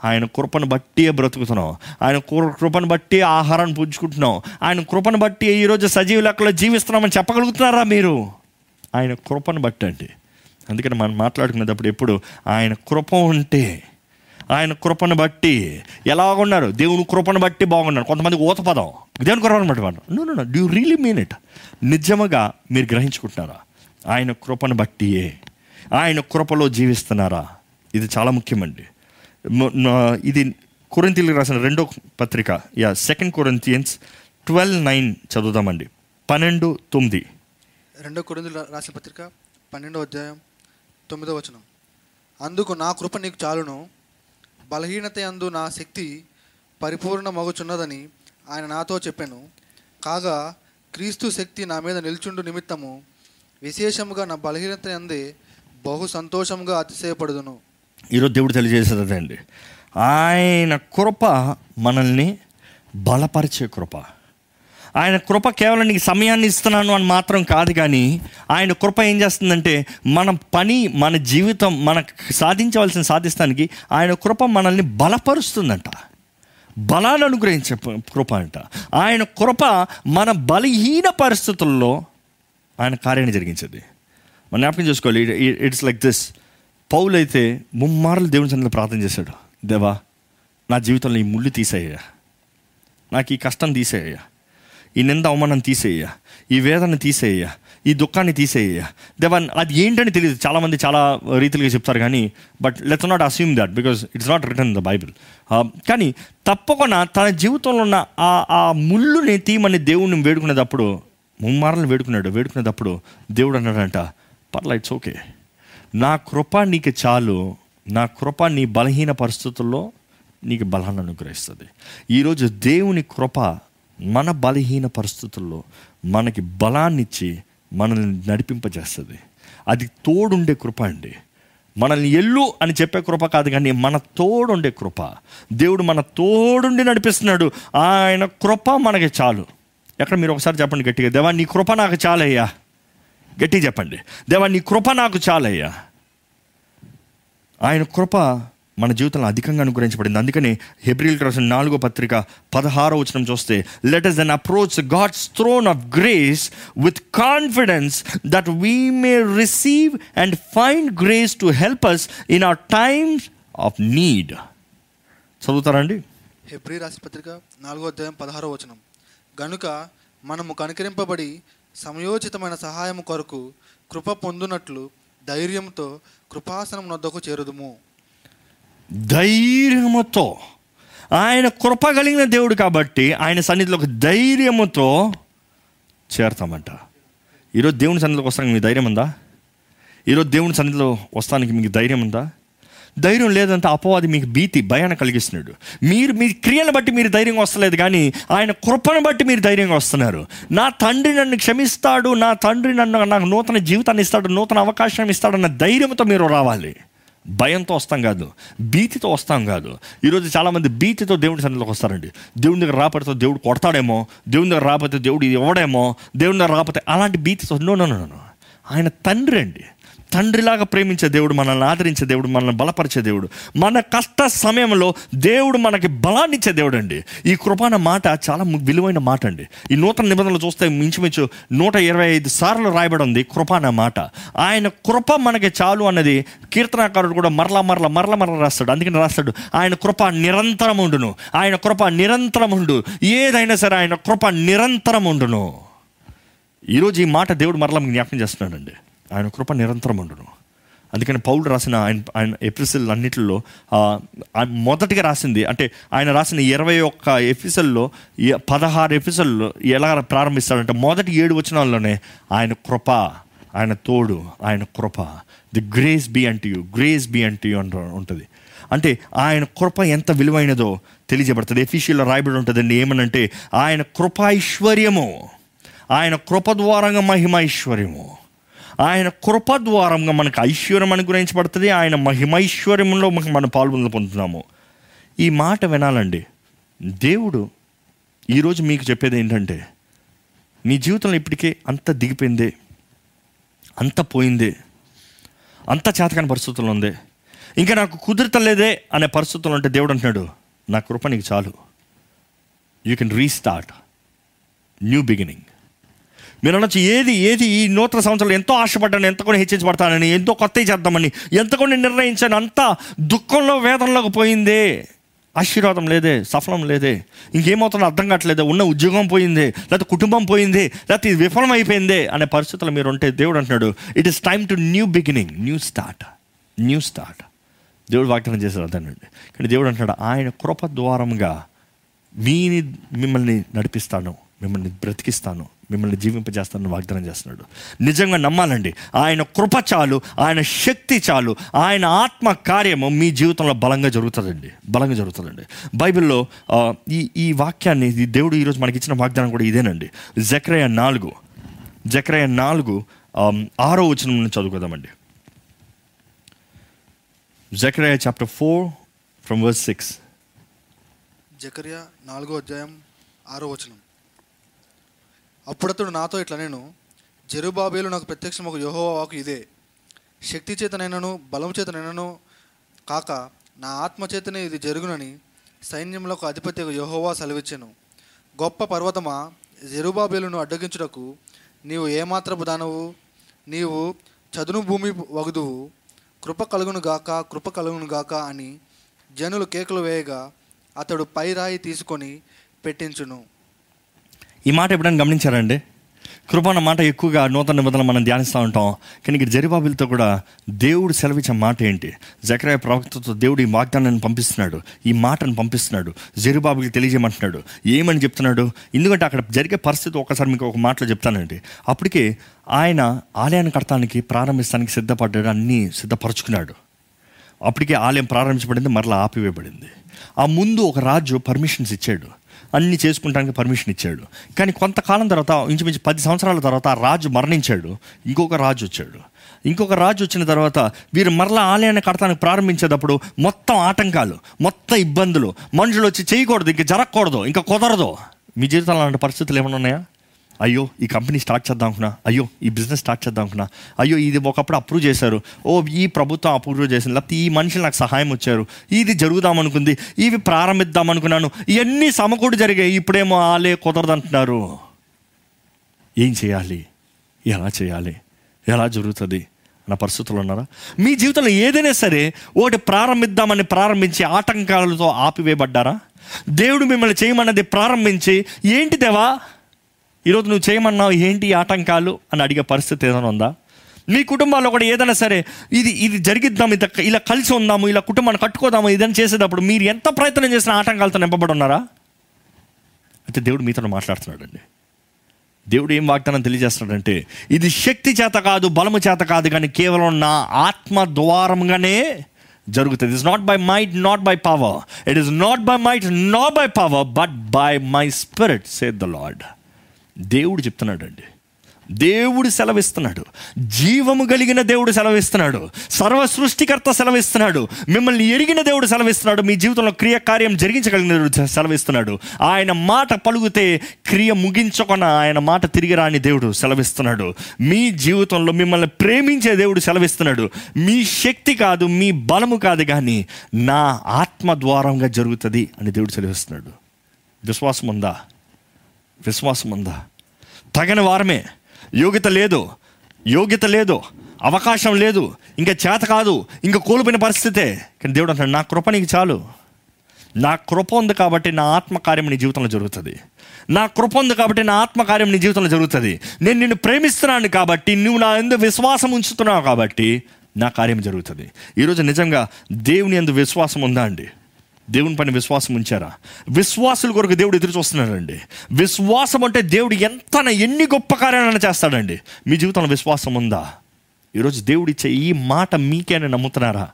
ఆయన కృపను బట్టి బ్రతుకుతున్నాం ఆయన కృపను బట్టి ఆహారాన్ని పుంజుకుంటున్నాం ఆయన కృపను బట్టి ఈరోజు సజీవ లెక్కలో జీవిస్తున్నామని చెప్పగలుగుతున్నారా మీరు? ఆయన కృపను బట్టి అండి. అందుకని మనం మాట్లాడుకునేటప్పుడు ఎప్పుడు ఆయన కృప ఉంటే ఆయన కృపను బట్టి ఎలాగున్నారు? దేవుని కృపను బట్టి బాగున్నారు. కొంతమంది ఊత పదం. దేవుని కృపను బట్టి వాడు no no do really mean it నిజముగా మీరు గ్రహించుకుంటున్నారా? ఆయన కృపను బట్టియే. ఆయన కృపలో జీవిస్తున్నారా? ఇది చాలా ముఖ్యమండి. ఇది కొరింతీలకు రాసిన రెండో పత్రిక. Yeah second Corinthians twelve nine చదువుదామండి. పన్నెండు తొమ్మిది. రెండో కొరింతలు రాసిన పత్రిక పన్నెండో అధ్యాయం తొమ్మిదో వచనం. అందుకు నా కృప నీకు చాలును. బలహీనత యందు నా శక్తి పరిపూర్ణ మగుచున్నదని ఆయన నాతో చెప్పాను. కాగా క్రీస్తు శక్తి నా మీద నిల్చుండు నిమిత్తము విశేషముగా నా బలహీనత అందే బహు సంతోషంగా అతిశయపడుదును. ఈరోజు దేవుడు తెలియజేసేది అదే ఆయన కృప మనల్ని బలపరిచే కృప. ఆయన కృప కేవలం నీకు సమయాన్ని ఇస్తున్నాను అని మాత్రం కాదు కానీ ఆయన కృప ఏం చేస్తుందంటే మన పని మన జీవితం మనకు సాధించవలసిన సాధిస్తానికి ఆయన కృప మనల్ని బలపరుస్తుందంట. బలాన్ని అనుగ్రహించే కృప అంట. ఆయన కృప మన బలహీన పరిస్థితుల్లో ఆయన కార్యాన్ని జరిగించేది. మనం జ్ఞాపకం చేసుకోవాలి ఇట్స్ లైక్ దిస్. పౌలైతే ముమ్మార్లు దేవుని సన్నిధిలో ప్రార్థన చేశాడు. దేవా నా జీవితంలో ఈ ముళ్ళు తీసేయ్యా. నాకు ఈ కష్టం తీసేయ్యా. ఈ నింద అవమానం తీసేయ్యా. ఈ వేదన తీసేయ్యా. ఈ దుఃఖాన్ని తీసేయ్యా. దేవా అది ఏంటని తెలియదు. చాలామంది చాలా రీతిలుగా చెప్తారు కానీ but let's not assume that because it's not return the Bible. కానీ తప్పకుండా తన జీవితంలో ఉన్న ఆ ఆ ముళ్ళుని తీయమని దేవుడిని వేడుకునేటప్పుడు ముమ్మారలు వేడుకున్నాడు. వేడుకునేటప్పుడు దేవుడు అన్నాడంట పర్లా ఇట్స్ ఓకే. నా కృప నీకు చాలు. నా కృప నీ బలహీన పరిస్థితుల్లో నీకు బలాన్ని అనుగ్రహిస్తుంది. ఈరోజు దేవుని కృప మన బలహీన పరిస్థితుల్లో మనకి బలాన్నిచ్చి మనల్ని నడిపింపజేస్తుంది. అది తోడుండే కృప అండి. మనల్ని ఎల్లు అని చెప్పే కృప కాదు కానీ మన తోడుండే కృప. దేవుడు మన తోడుండి నడిపిస్తున్నాడు. ఆయన కృప మనకి చాలు. ఎక్కడ మీరు ఒకసారి చెప్పండి గట్టిగా దేవా నీ కృప నాకు చాలయ్యా. గట్టి చెప్పండి. దేవా నీ కృప నాకు చాలయ్యా. ఆయన కృప మన జీవితంలో అధికంగా అనుగ్రహించబడింది. అందుకని హెబ్రిల్ రాసిన నాలుగో పత్రిక పదహారో వచనం చూస్తే let us then approach God's throne of grace with confidence that we may receive and find grace to help us in our times of need చదువుతారండి హెబ్రి రాసి పత్రిక నాలుగో అధ్యాయం పదహారో వచనం. గనుక మనము కనుకరింపబడి సమయోచితమైన సహాయము కొరకు కృప పొందునట్లు ధైర్యంతో కృపాసనం నొద్దకు చేరుదుము. ధైర్యముతో. ఆయన కృప కలిగిన దేవుడు కాబట్టి ఆయన సన్నిధిలోకి ధైర్యముతో చేరతామంట. ఈరోజు దేవుని సన్నిధిలోకి వస్తానికి మీకు ధైర్యం ఉందా ఈరోజు దేవుని సన్నిధిలో వస్తానికి మీకు ధైర్యం ఉందా ధైర్యం లేదంటే అపవాది మీకు భీతి భయాన్ని కలిగిస్తున్నాడు. మీరు మీ క్రియను బట్టి మీరు ధైర్యంగా వస్తలేదు కానీ ఆయన కృపను బట్టి మీరు ధైర్యంగా వస్తున్నారు. నా తండ్రి నన్ను క్షమిస్తాడు నా తండ్రి నన్ను నాకు నూతన జీవితాన్ని ఇస్తాడు నూతన అవకాశం ఇస్తాడన్న ధైర్యంతో మీరు రావాలి. భయంతో వస్తాం కాదు భీతితో వస్తాం కాదు. ఈరోజు చాలామంది భీతితో దేవుడి సన్నిధిలోకి వస్తారండి. దేవుని దగ్గర రాకపోతే దేవుడు కొడతాడేమో దేవుని దగ్గర రాకపోతే దేవుడు ఇవ్వడేమో దేవుని దగ్గర రాకపోతే అలాంటి భీతితో నో నో నో ఆయన తండ్రి అండి. తండ్రిలాగా ప్రేమించే దేవుడు మనల్ని ఆదరించే దేవుడు మనల్ని బలపరిచే దేవుడు. మన కష్ట సమయంలో దేవుడు మనకి బలాన్ని ఇచ్చే దేవుడు అండి ఈ కృపాన మాట చాలా విలువైన మాట అండి. ఈ నూతన నిబంధనలు చూస్తే మించుమించు నూట ఇరవై ఐదు సార్లు రాయబడి ఉంది కృపాన మాట. ఆయన కృప మనకి చాలు అన్నది కీర్తనాకారుడు కూడా మరలా మరలా మరల మరల రాస్తాడు. అందుకని రాస్తాడు ఆయన కృప నిరంతరం ఉండును. ఆయన కృప నిరంతరం ఉండు. ఏదైనా సరే ఆయన కృప నిరంతరం ఉండును. ఈరోజు ఈ మాట దేవుడు మరలా మీకు జ్ఞాపకం చేస్తున్నాడండి. ఆయన కృప నిరంతరం ఉండును. అందుకని పౌలు రాసిన ఆయన ఆయన ఎపిసల్ అన్నిటిలో మొదటిగా రాసింది అంటే ఆయన రాసిన ఇరవై ఒక్క ఎపిసల్లో పదహారు ఎపిసల్లో ఎలా ప్రారంభిస్తాడంటే మొదటి ఏడు వచనాల్లోనే ఆయన కృప ఆయన తోడు ఆయన కృప. The grace be unto you grace be unto you అంట ఉంటుంది. అంటే ఆయన కృప ఎంత విలువైనదో తెలియజేయబడుతుంది. ఎఫీషియల్లో రాయబడి ఉంటుందండి ఏమనంటే ఆయన కృపైశ్వర్యము ఆయన కృప ద్వారంగా మహిమైశ్వర్యము ఆయన కృప ద్వారంగా మనకు ఐశ్వర్యం అనుగ్రహించబడుతుంది. ఆయన మహిమైశ్వర్యంలో మనకు మనం పాల్గొన పొందుతున్నాము. ఈ మాట వినాలండి. దేవుడు ఈరోజు మీకు చెప్పేది ఏంటంటే నీ జీవితంలో ఇప్పటికే అంత దిగిపోయింది అంత పోయింది అంత చేతకాని పరిస్థితుల్లో ఉంది. ఇంకా నాకు కుదురుతలేదే అనే పరిస్థితులు ఉంటే దేవుడు అంటున్నాడు నా కృప నీకు చాలు. You can restart new beginning మీరు అనొచ్చు ఏది ఏది ఈ నూతన సంవత్సరంలో ఎంతో ఆశపడ్డాను ఎంత కూడా హెచ్చించబడతానని ఎంతో కొత్త చేద్దామని ఎంత కూడా నిర్ణయించాను అంతా దుఃఖంలో వేదనలోకి పోయిందే. ఆశీర్వాదం లేదే సఫలం లేదే. ఇంకేమవుతుందో అర్థం కావట్లేదే ఉన్న ఉద్యోగం పోయింది లేకపోతే కుటుంబం పోయింది లేకపోతే ఇది విఫలం అయిపోయిందే అనే పరిస్థితులు మీరు ఉంటే దేవుడు అంటున్నాడు it is time to new beginning new start new start దేవుడు వాగ్దానం చేశారు అదేనండి కానీ దేవుడు అంటున్నాడు ఆయన కృప ద్వారంగా మీని మిమ్మల్ని నడిపిస్తాను మిమ్మల్ని బ్రతికిస్తాను మిమ్మల్ని జీవింపజేస్తానని వాగ్దానం చేస్తున్నాడు. నిజంగా నమ్మాలండి. ఆయన కృప చాలు ఆయన శక్తి చాలు ఆయన ఆత్మ కార్యము మీ జీవితంలో బలంగా జరుగుతుందండి. బలంగా జరుగుతుందండి. బైబిల్లో ఈ ఈ వాక్యాన్ని ఈ దేవుడు ఈరోజు మనకి ఇచ్చిన వాగ్దానం కూడా ఇదేనండి. జక్రయ నాలుగు జక్రయ నాలుగు ఆరో వచనం నుంచి చదువుకుందామండి. Zechariah chapter four from verse six. జకర్యా నాలుగో అధ్యాయం ఆరో వచనం. అప్పుడతడు నాతో ఇట్లా నేను జెరుబాబేలు నాకు ప్రత్యక్షం ఒక యోహోవాకు ఇదే. శక్తి చేతనైనను బలం చేతనైనను కాక నా ఆత్మ చేతనే ఇది జరుగునని సైన్యములకు అధిపతి యోహోవా చలవించెను గొప్ప పర్వతమా జెరుబాబేలును అడ్డగించుటకు నీవు ఏమాత్రపు దానవు? నీవు చదును భూమి వగుదువు. కృప కలుగును గాక కృప కలుగును గాక అని జనులు కేకలు వేయగా అతడు పై రాయి తీసుకొని పెట్టించును. ఈ మాట ఎప్పుడైనా గమనించారండి? కృప అన్న మాట ఎక్కువగా నూతన నిబంధనలు మనం ధ్యానిస్తూ ఉంటాం. కానీ ఇక్కడ జరిబాబులతో కూడా దేవుడు సెలవిచ్చే మాట ఏంటి? జకరాయ ప్రవక్తతో దేవుడు ఈ వాగ్దానాన్ని పంపిస్తున్నాడు. ఈ మాటను పంపిస్తున్నాడు. జరిబాబుకి తెలియజేయమంటున్నాడు. ఏమని చెప్తున్నాడు? ఎందుకంటే అక్కడ జరిగే పరిస్థితి ఒకసారి మీకు ఒక మాటలో చెప్తానండి. అప్పటికే ఆయన ఆలయాన్ని కడతానికి ప్రారంభిస్తానికి సిద్ధపడ్డాడు అన్నీ సిద్ధపరచుకున్నాడు. అప్పటికే ఆలయం ప్రారంభించబడింది మరలా ఆపివేయబడింది. ఆ ముందు ఒక రాజు పర్మిషన్స్ ఇచ్చాడు. అన్ని చేసుకుంటానికి పర్మిషన్ ఇచ్చాడు. కానీ కొంతకాలం తర్వాత ఇంచుమించు పది సంవత్సరాల తర్వాత ఆ రాజు మరణించాడు. ఇంకొక రాజు వచ్చాడు. ఇంకొక రాజు వచ్చిన తర్వాత వీరు మరలా ఆలయాన్ని కడతానికి ప్రారంభించేటప్పుడు మొత్తం ఆటంకాలు మొత్తం ఇబ్బందులు. మనుషులు వచ్చి చేయకూడదు ఇంకా జరగకూడదు ఇంకా కుదరదు. మీ జీవితంలో అలాంటి పరిస్థితులు ఏమైనా ఉన్నాయా? అయ్యో ఈ కంపెనీ స్టార్ట్ చేద్దాం అనుకున్నా. అయ్యో ఈ బిజినెస్ స్టార్ట్ చేద్దాం అనుకున్నా. అయ్యో ఇది ఒకప్పుడు అప్రూవ్ చేశారు. ఓ ఈ ప్రభుత్వం అప్రూవ్ చేసింది. లేకపోతే ఈ మనుషులు నాకు సహాయం వచ్చారు. ఇది జరుగుదాం అనుకుంది. ఇవి ప్రారంభిద్దాం అనుకున్నాను. ఇవన్నీ సమకూడు జరిగాయి. ఇప్పుడేమో ఆలే కుదరదంటున్నారు ఏం చేయాలి? ఎలా చేయాలి? ఎలా జరుగుతుంది? అన్న పరిస్థితులు ఉన్నారా? మీ జీవితంలో ఏదైనా సరే ఒకటి ప్రారంభిద్దామని ప్రారంభించి ఆటంకాలతో ఆపివేయబడ్డారా? దేవుడు మిమ్మల్ని చేయమన్నది ప్రారంభించి ఏంటి దేవా? ఈరోజు నువ్వు చేయమన్నావు ఏంటి ఆటంకాలు? అని అడిగే పరిస్థితి ఏదైనా ఉందా? మీ కుటుంబాల్లో కూడా ఏదైనా సరే ఇది ఇది జరిగిద్దాం ఇది ఇలా కలిసి ఉందాము ఇలా కుటుంబాన్ని కట్టుకోదాము ఇదని చేసేటప్పుడు మీరు ఎంత ప్రయత్నం చేసినా ఆటంకాలతో నింపబడి ఉన్నారా? అయితే దేవుడు మీతో మాట్లాడుతున్నాడండి. దేవుడు ఏం వాగ్దానం తెలియజేస్తున్నాడంటే ఇది శక్తి చేత కాదు బలము చేత కాదు కానీ కేవలం నా ఆత్మ ద్వారంగానే జరుగుతుంది. It's not by might not by power it is not by might not by power but by my spirit say the lord దేవుడు చెప్తున్నాడండి. దేవుడు సెలవిస్తున్నాడు. జీవము కలిగిన దేవుడు సెలవిస్తున్నాడు. సర్వ సృష్టికర్త సెలవిస్తున్నాడు. మిమ్మల్ని ఎరిగిన దేవుడు సెలవిస్తున్నాడు. మీ జీవితంలో క్రియ కార్యం జరిగించగలిగిన దేవుడు సెలవిస్తున్నాడు. ఆయన మాట పలుగుతే క్రియ ముగించకుండా ఆయన మాట తిరిగి రాని దేవుడు సెలవిస్తున్నాడు. మీ జీవితంలో మిమ్మల్ని ప్రేమించే దేవుడు సెలవిస్తున్నాడు. మీ శక్తి కాదు మీ బలము కాదు కానీ నా ఆత్మ ద్వారంగా జరుగుతుంది అని దేవుడు సెలవిస్తున్నాడు. విశ్వాసం ఉందా విశ్వాసం ఉందా తగిన వారమే. యోగ్యత లేదు. యోగ్యత లేదు. అవకాశం లేదు. ఇంకా చేత కాదు. ఇంకా కోల్పోయిన పరిస్థితే. కానీ దేవుడు అంటాడు నా కృప నీకు చాలు. నా కృప ఉంది కాబట్టి నా ఆత్మకార్యం నీ జీవితంలో జరుగుతుంది. నా కృప ఉంది కాబట్టి నా ఆత్మకార్యం నీ జీవితంలో జరుగుతుంది. నేను నిన్ను ప్రేమిస్తున్నాను కాబట్టి నువ్వు నా ఎందు విశ్వాసం ఉంచుతున్నావు కాబట్టి నా కార్యం జరుగుతుంది. ఈరోజు నిజంగా దేవుని ఎందు విశ్వాసం ఉందా అండి? దేవుని పైన విశ్వాసం ఉంచారా? విశ్వాసుల కొరకు దేవుడు ఎదురు చూస్తున్నాడండి. విశ్వాసం అంటే దేవుడు ఎంత ఎన్ని గొప్ప కార్యాలను చేస్తాడండి. మీ జీవితంలో విశ్వాసం ఉందా? ఈరోజు దేవుడు ఇచ్చే ఈ మాట మీకేనే నమ్ముతున్నారా?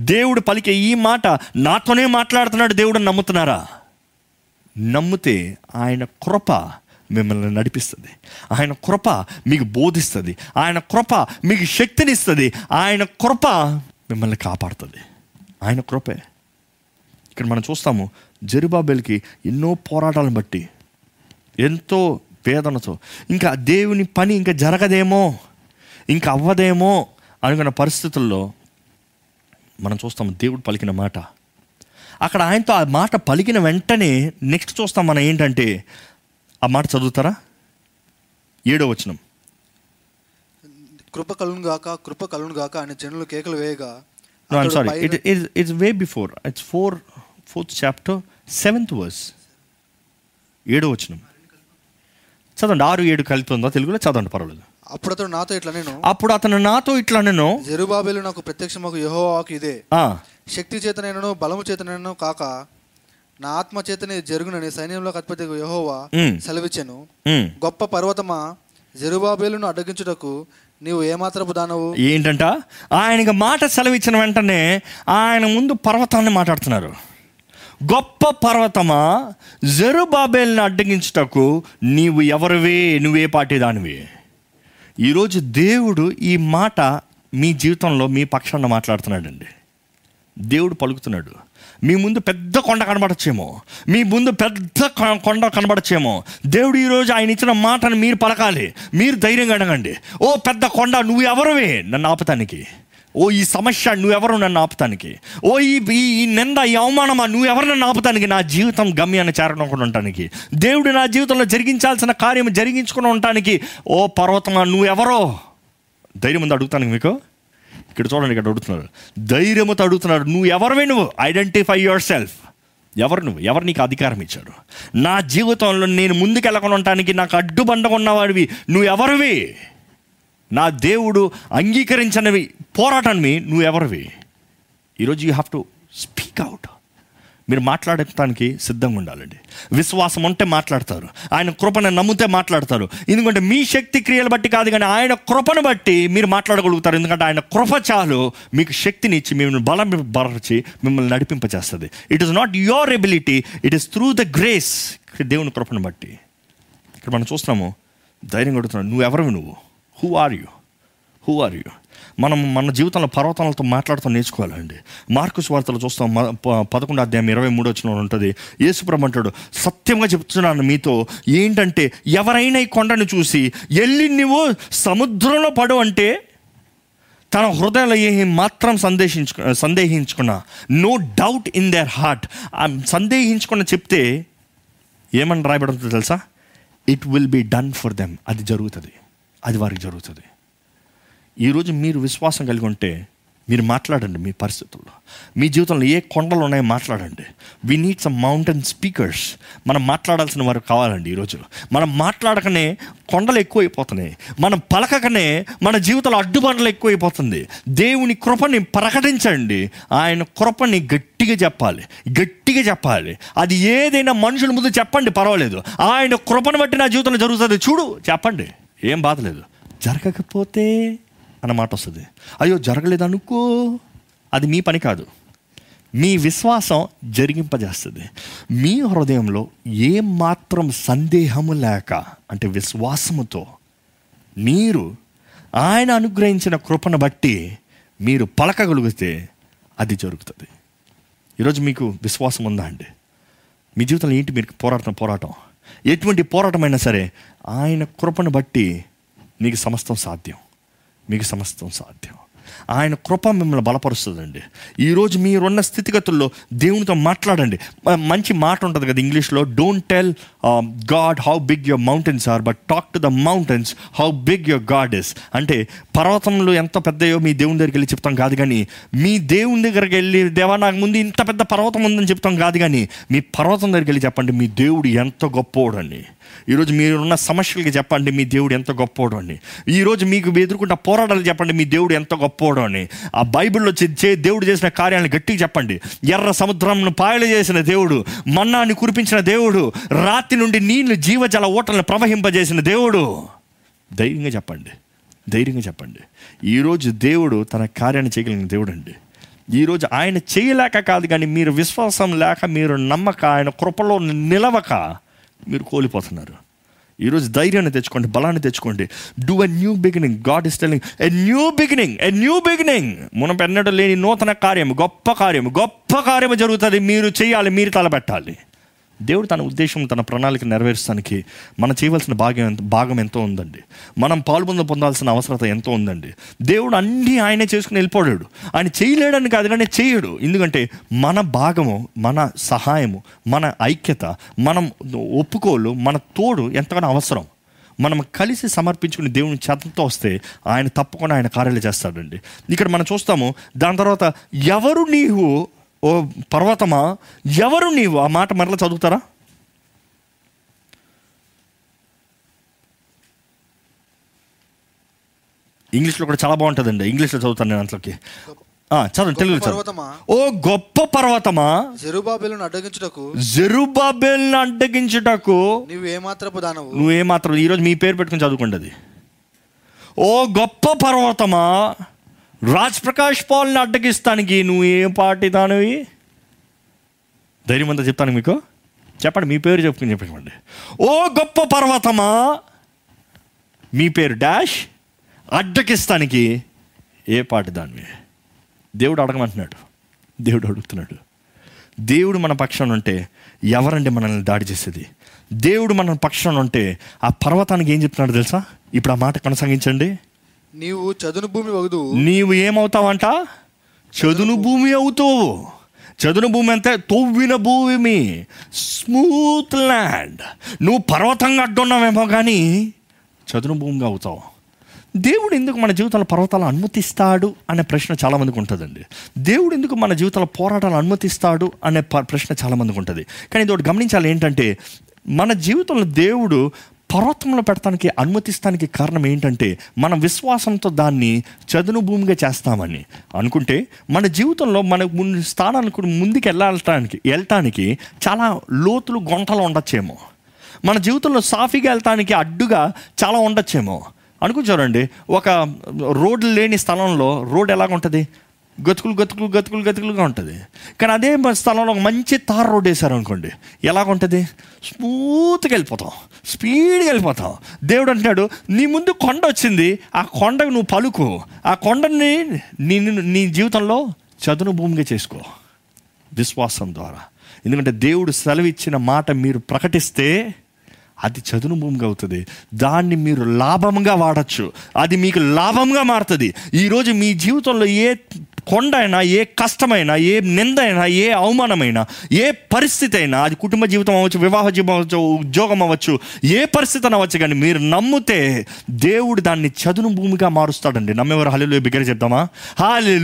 దేవుడు పలికే ఈ మాట నాతోనే మాట్లాడుతున్నాడు దేవుడు నమ్ముతున్నారా? నమ్మితే ఆయన కృప మిమ్మల్ని నడిపిస్తుంది. ఆయన కృప మీకు బోధిస్తుంది. ఆయన కృప మీకు శక్తినిస్తుంది. ఆయన కృప మిమ్మల్ని కాపాడుతుంది. ఆయన కృపే. ఇక్కడ మనం చూస్తాము జెరుబాబేల్కి ఎన్నో పోరాటాలను బట్టి ఎంతో వేదనతో. ఇంకా దేవుని పని ఇంకా జరగదేమో ఇంకా అవ్వదేమో అనుకున్న పరిస్థితుల్లో మనం చూస్తాం దేవుడు పలికిన మాట. అక్కడ ఆయనతో ఆ మాట పలికిన వెంటనే నెక్స్ట్ చూస్తాం మనం ఏంటంటే ఆ మాట చదువుతారా? ఏడో వచనం. కృప కలును గాక కృప కలును గాక అని జనులు కేకలు వేయగా No, I'm అతడు sorry. Pi- It, it, fourth chapter, seventh verse. ఏడో వచనం. చదవండి ఆరు ఏడు కలిపి ఉందో? తెలుగులో చదవండి పర్వాలేదు. అప్పుడు అతడు నాతో ఇట్లా నేను అప్పుడు అతను నాతో ఇట్లా నేను జెరుబాబేలు నాకు ప్రత్యక్షమకు యెహోవాకు ఇదే. శక్తి చేతనైనను బలము చేతనైనను కాక నా ఆత్మ చేతనే జరుగునని సైన్యంలో అధిపతి యెహోవా. సెలవిచ్చెను. గొప్ప పర్వతమా జెరుబాబేలును అడ్డగించుటకు నీవు ఏమాత్రపు దానవు? ఏంటంట? ఆయనకి మాట సెలవిచ్చిన వెంటనే ఆయన ముందు పర్వతాన్ని మాట్లాడుతున్నారు. గొప్ప పర్వతమా? జెరుబాబేల్ని అడ్డగించుటకు నీవు ఎవరివే? నువ్వే పాటిదానివి. ఈరోజు దేవుడు ఈ మాట మీ జీవితంలో మీ పక్షాన మాట్లాడుతున్నాడండి. దేవుడు పలుకుతున్నాడు. మీ ముందు పెద్ద కొండ కనబడచ్చేమో. మీ ముందు పెద్ద కొండ కనబడచ్చేమో. దేవుడు ఈరోజు ఆయన ఇచ్చిన మాటను మీరు పలకాలి. మీరు ధైర్యంగా అడగండి. ఓ పెద్ద కొండ నువ్వు ఎవరివే? నన్ను ఆపటానికి. ఓ ఈ సమస్య నువ్వెవరు నన్ను ఆపుతానికి? ఓ ఈ ఈ- నింద ఈ అవమానమా నువ్వెవరు నన్ను ఆపుతానికి? నా జీవితం గమ్యాన్ని చేరకుండా ఉండటానికి. దేవుడు నా జీవితంలో జరిగించాల్సిన కార్యం జరిగించుకుని ఉండటానికి. ఓ పర్వతమా నువ్వెవరో? ధైర్యం ఉంది అడుగుతాను మీకు? ఇక్కడ చూడండి ఇక్కడ అడుగుతున్నారు. ధైర్యముతో అడుగుతున్నారు? నువ్వు ఎవరివే నువ్వు? ఐడెంటిఫై యువర్ సెల్ఫ్ ఎవరు నువ్వు? ఎవరు నీకు అధికారం ఇచ్చాడు నా జీవితంలో నేను ముందుకెళ్ళకుండా ఉండటానికి నాకు అడ్డుబండగా ఉన్నవాడివి. నువ్వు ఎవరివి నా దేవుడు అంగీకరించనివి పోరాటాన్ని నువ్వు ఎవరివి ఈరోజు you have to speak out మీరు మాట్లాడటానికి సిద్ధంగా ఉండాలండి. విశ్వాసం ఉంటే మాట్లాడతారు. ఆయన కృపను నమ్మితే మాట్లాడతారు. ఎందుకంటే మీ శక్తి క్రియలు బట్టి కాదు కానీ ఆయన కృపను బట్టి మీరు మాట్లాడగలుగుతారు. ఎందుకంటే ఆయన కృప చాలు మీకు శక్తిని ఇచ్చి మిమ్మల్ని బలం బలపరిచి మిమ్మల్ని నడిపింపచేస్తుంది. It is not your ability it is through the grace దేవుని కృపను బట్టి. ఇక్కడ మనం చూస్తున్నాము ధైర్యం కొడుతున్నాడు. నువ్వు ఎవరివి నువ్వు? Who are you who are you మనం మన జీవితంలో పర్వతాలతో మాట్లాడుతూ నేర్చుకోవాలండి. మార్కుస్ వార్తలు చూస్తాం ప- పదకొండు అధ్యాయం ఇరవై మూడు వచ్చిన ఉంటుంది. యేసుప్రభు అంటాడు సత్యంగా చెప్తున్నాను మీతో ఏంటంటే ఎవరైనా ఈ కొండను చూసి వెళ్ళి నువ్వు సముద్రంలో పడు అంటే తన హృదయంలో ఏమి మాత్రం సందేహించుకు సందేహించుకున్న. No doubt in their heart సందేహించుకున్న చెప్తే ఏమని రాయబడుతుందో తెలుసా? It will be done for them అది జరుగుతుంది. అది వారికి జరుగుతుంది. ఈరోజు మీరు విశ్వాసం కలిగి ఉంటే మీరు మాట్లాడండి మీ పరిస్థితుల్లో. మీ జీవితంలో ఏ కొండలు ఉన్నాయో మాట్లాడండి. We need some mountain speakers మనం మాట్లాడాల్సిన వారు కావాలండి ఈరోజు. మనం మాట్లాడకనే కొండలు ఎక్కువైపోతున్నాయి. మనం పలకకనే మన జీవితంలో అడ్డుబండలు ఎక్కువైపోతుంది. దేవుని కృపని ప్రకటించండి. ఆయన కృపని గట్టిగా చెప్పాలి. గట్టిగా చెప్పాలి. అది ఏదైనా మనుషుల ముందు చెప్పండి పర్వాలేదు. ఆయన కృపను బట్టి నా జీవితంలో జరుగుతుంది. చూడు చెప్పండి. ఏం బాధ లేదు. జరగకపోతే అన్న మాట వస్తుంది. అయ్యో జరగలేదు అనుకో అది మీ పని కాదు. మీ విశ్వాసం జరిగింపజేస్తుంది. మీ హృదయంలో ఏమాత్రం మాత్రం సందేహము లేక అంటే విశ్వాసముతో మీరు ఆయన అనుగ్రహించిన కృపను బట్టి మీరు పలకగలిగితే అది జరుగుతుంది. ఈరోజు మీకు విశ్వాసం ఉందా అండి? మీ జీవితంలో ఏంటి మీరు పోరాటం పోరాటం? ఎటువంటి పోరాటమైనా సరే ఆయన కృపను బట్టి మీకు సమస్తం సాధ్యం. మీకు సమస్తం సాధ్యం. ఆయన కృప మిమ్మల్ని బలపరుస్తుందండి. ఈరోజు మీరున్న స్థితిగతుల్లో దేవునితో మాట్లాడండి. మంచి మాట ఉంటుంది కదా ఇంగ్లీష్లో don't tell God how big your mountains are but talk to the mountains how big your God is అంటే పర్వతంలో ఎంత పెద్దయో మీ దేవుని దగ్గరికి వెళ్ళి చెప్తాం కాదు కానీ మీ దేవుని దగ్గరికి వెళ్ళి దేవా నాకు ముందు ఇంత పెద్ద పర్వతం ఉందని చెప్తాం కాదు కానీ మీ పర్వతం దగ్గరికి వెళ్ళి చెప్పండి మీ దేవుడు ఎంత గొప్పోడు అని ఈరోజు మీరున్న సమస్యలకి చెప్పండి మీ దేవుడు ఎంత గొప్పోడు అని ఈరోజు మీకు ఎదుర్కొంటున్న పోరాటాలు చెప్పండి మీ దేవుడు ఎంత గొప్ప గొప్పోడు అని. ఆ బైబిల్లో చే- దేవుడు చేసిన కార్యాలను గట్టిగా చెప్పండి. ఎర్ర సముద్రంను పాయలు చేసిన దేవుడు మన్నాన్ని కురిపించిన దేవుడు రాత్రి నుండి నీళ్ళు జీవజల ఓటలను ప్రవహింపజేసిన దేవుడు. ధైర్యంగా చెప్పండి. ధైర్యంగా చెప్పండి. ఈరోజు దేవుడు తన కార్యాన్ని చేయగలిగిన దేవుడు అండి ఈరోజు ఆయన చేయలేక కాదు కానీ మీరు విశ్వాసం లేక మీరు నమ్మక ఆయన కృపలో నిలవక మీరు కోల్పోతున్నారు. ఈరోజు ధైర్యాన్ని తెచ్చుకోండి బలాన్ని తెచ్చుకోండి. Do a new beginning God is telling a new beginning a new beginning మనం ఎన్నడూ లేని నూతన కార్యం గొప్ప కార్యం గొప్ప కార్యం జరుగుతుంది. మీరు చేయాలి మీరు తలపెట్టాలి. దేవుడు తన ఉద్దేశం తన ప్రణాళిక నెరవేర్చడానికి మనం చేయవలసిన భాగం ఎంత భాగం ఎంతో ఉందండి. మనం పాల్పొంద పొందాల్సిన అవసరత ఎంతో ఉందండి. దేవుడు అన్నీ ఆయనే చేసుకుని వెళ్ళిపోయాడు. ఆయన చేయలేడని కాదు కానీ చేయడు. ఎందుకంటే మన భాగము మన సహాయము మన ఐక్యత మనం ఒప్పుకోలు మన తోడు ఎంతగానో అవసరం. మనం కలిసి సమర్పించుకుని దేవుని చేతంతో వస్తే ఆయన తప్పకుండా ఆయన కార్యాలు చేస్తాడండి. ఇక్కడ మనం చూస్తాము దాని తర్వాత ఎవరు నీవు ఓ పర్వతమా? ఎవరు నీవు? ఆ మాట మరలా చదువుతారా? ఇంగ్లీష్లో కూడా చాలా బాగుంటుందండి. ఇంగ్లీష్లో చదువుతాను నేను తెలుగులో గొప్ప చదువు పర్వతమా? ఓ గొప్ప పర్వతమా? జెరుబాబేలును అడ్డగించుటకు. జెరుబాబెల్ని అడ్డగించుటకు. నీవు ఏమాత్రపు దానవు? నువ్వే మాత్రం ఈరోజు మీ పేరు పెట్టుకుని చదువుకోండి అది. ఓ గొప్ప పర్వతమా? రాజ్ ప్రకాష్ పాల్ని అడ్డగిస్తానికి నువ్వు ఏం పార్టీ దానివి? ధైర్యం అంతా చెప్తాను మీకు. చెప్పండి మీ పేరు చెప్పుకుని చెప్పండి. ఓ గొప్ప పర్వతమా? మీ పేరు డాష్? అడ్డకిస్తానికి ఏ పాటి దానివి? దేవుడు అడగమంటున్నాడు. దేవుడు అడుగుతున్నాడు. దేవుడు మన పక్షాన ఉంటే ఎవరండి మనల్ని దాడి చేసేది? దేవుడు మన పక్షాన ఉంటే ఆ పర్వతానికి ఏం చెప్తున్నాడు తెలుసా? ఇప్పుడు ఆ మాట కొనసాగించండి. నీవు చదును భూమి వగుదు నీవు ఏమవుతావంట? చదును భూమి అవుతావు. చదును భూమి అంటే తొవ్విన భూమి. Smooth land. నువ్వు పర్వతంగా అడ్డున్నావేమో కానీ చదును భూమిగా అవుతావు. దేవుడు ఎందుకు మన జీవితంలో పర్వతాలు అనుమతిస్తాడు అనే ప్రశ్న చాలామందికి ఉంటుందండి. దేవుడు ఎందుకు మన జీవితంలో పోరాటాలు అనుమతిస్తాడు అనే ప- ప్రశ్న చాలామందికి ఉంటుంది. కానీ ఇది ఒకటి గమనించాలి ఏంటంటే మన జీవితంలో దేవుడు పర్వతంలో పెడతానికి అనుమతిస్తానికి కారణం ఏంటంటే మన విశ్వాసంతో దాన్ని చదును భూమిగా చేస్తామని. అనుకుంటే మన జీవితంలో మన ముందు స్థానానికి ముందుకు వెళ్ళటానికి వెళ్ళటానికి చాలా లోతులు గొంటలు ఉండొచ్చేమో. మన జీవితంలో సాఫీగా వెళ్ళటానికి అడ్డుగా చాలా ఉండొచ్చేమో. చూడండి ఒక రోడ్లు లేని స్థలంలో రోడ్ ఎలాగ ఉంటుంది గతుకులు గతుకులు గతుకులు గతుకులుగా ఉంటుంది. కానీ అదే స్థలంలో ఒక మంచి తార్ రోడ్ వేశారు అనుకోండి ఎలాగుంటుంది? స్మూత్గా వెళ్ళిపోతాం. స్పీడ్గా వెళ్ళిపోతాం. దేవుడు అంటున్నాడు నీ ముందు కొండ వచ్చింది ఆ కొండకు నువ్వు పలుకు. ఆ కొండని నీ నీ జీవితంలో చదును భూమిగా చేసుకో. విశ్వాసం ద్వారా. ఎందుకంటే దేవుడు సెలవిచ్చిన మాట మీరు ప్రకటిస్తే అది చదును భూమిగా అవుతుంది. దాన్ని మీరు లాభంగా వాడచ్చు. అది మీకు లాభంగా మారుతుంది. ఈరోజు మీ జీవితంలో ఏ కొండ అయినా ఏ కష్టమైనా ఏ నింద అయినా ఏ అవమానమైనా ఏ పరిస్థితి అయినా అది కుటుంబ జీవితం అవ్వచ్చు వివాహ జీవితం అవ్వచ్చు ఉద్యోగం అవ్వచ్చు ఏ పరిస్థితి అవ్వచ్చు కానీ మీరు నమ్మితే దేవుడు దాన్ని చదును భూమిగా మారుస్తాడండి. నమ్మేవారు హలో బిగ్గర చెప్తామా హాలే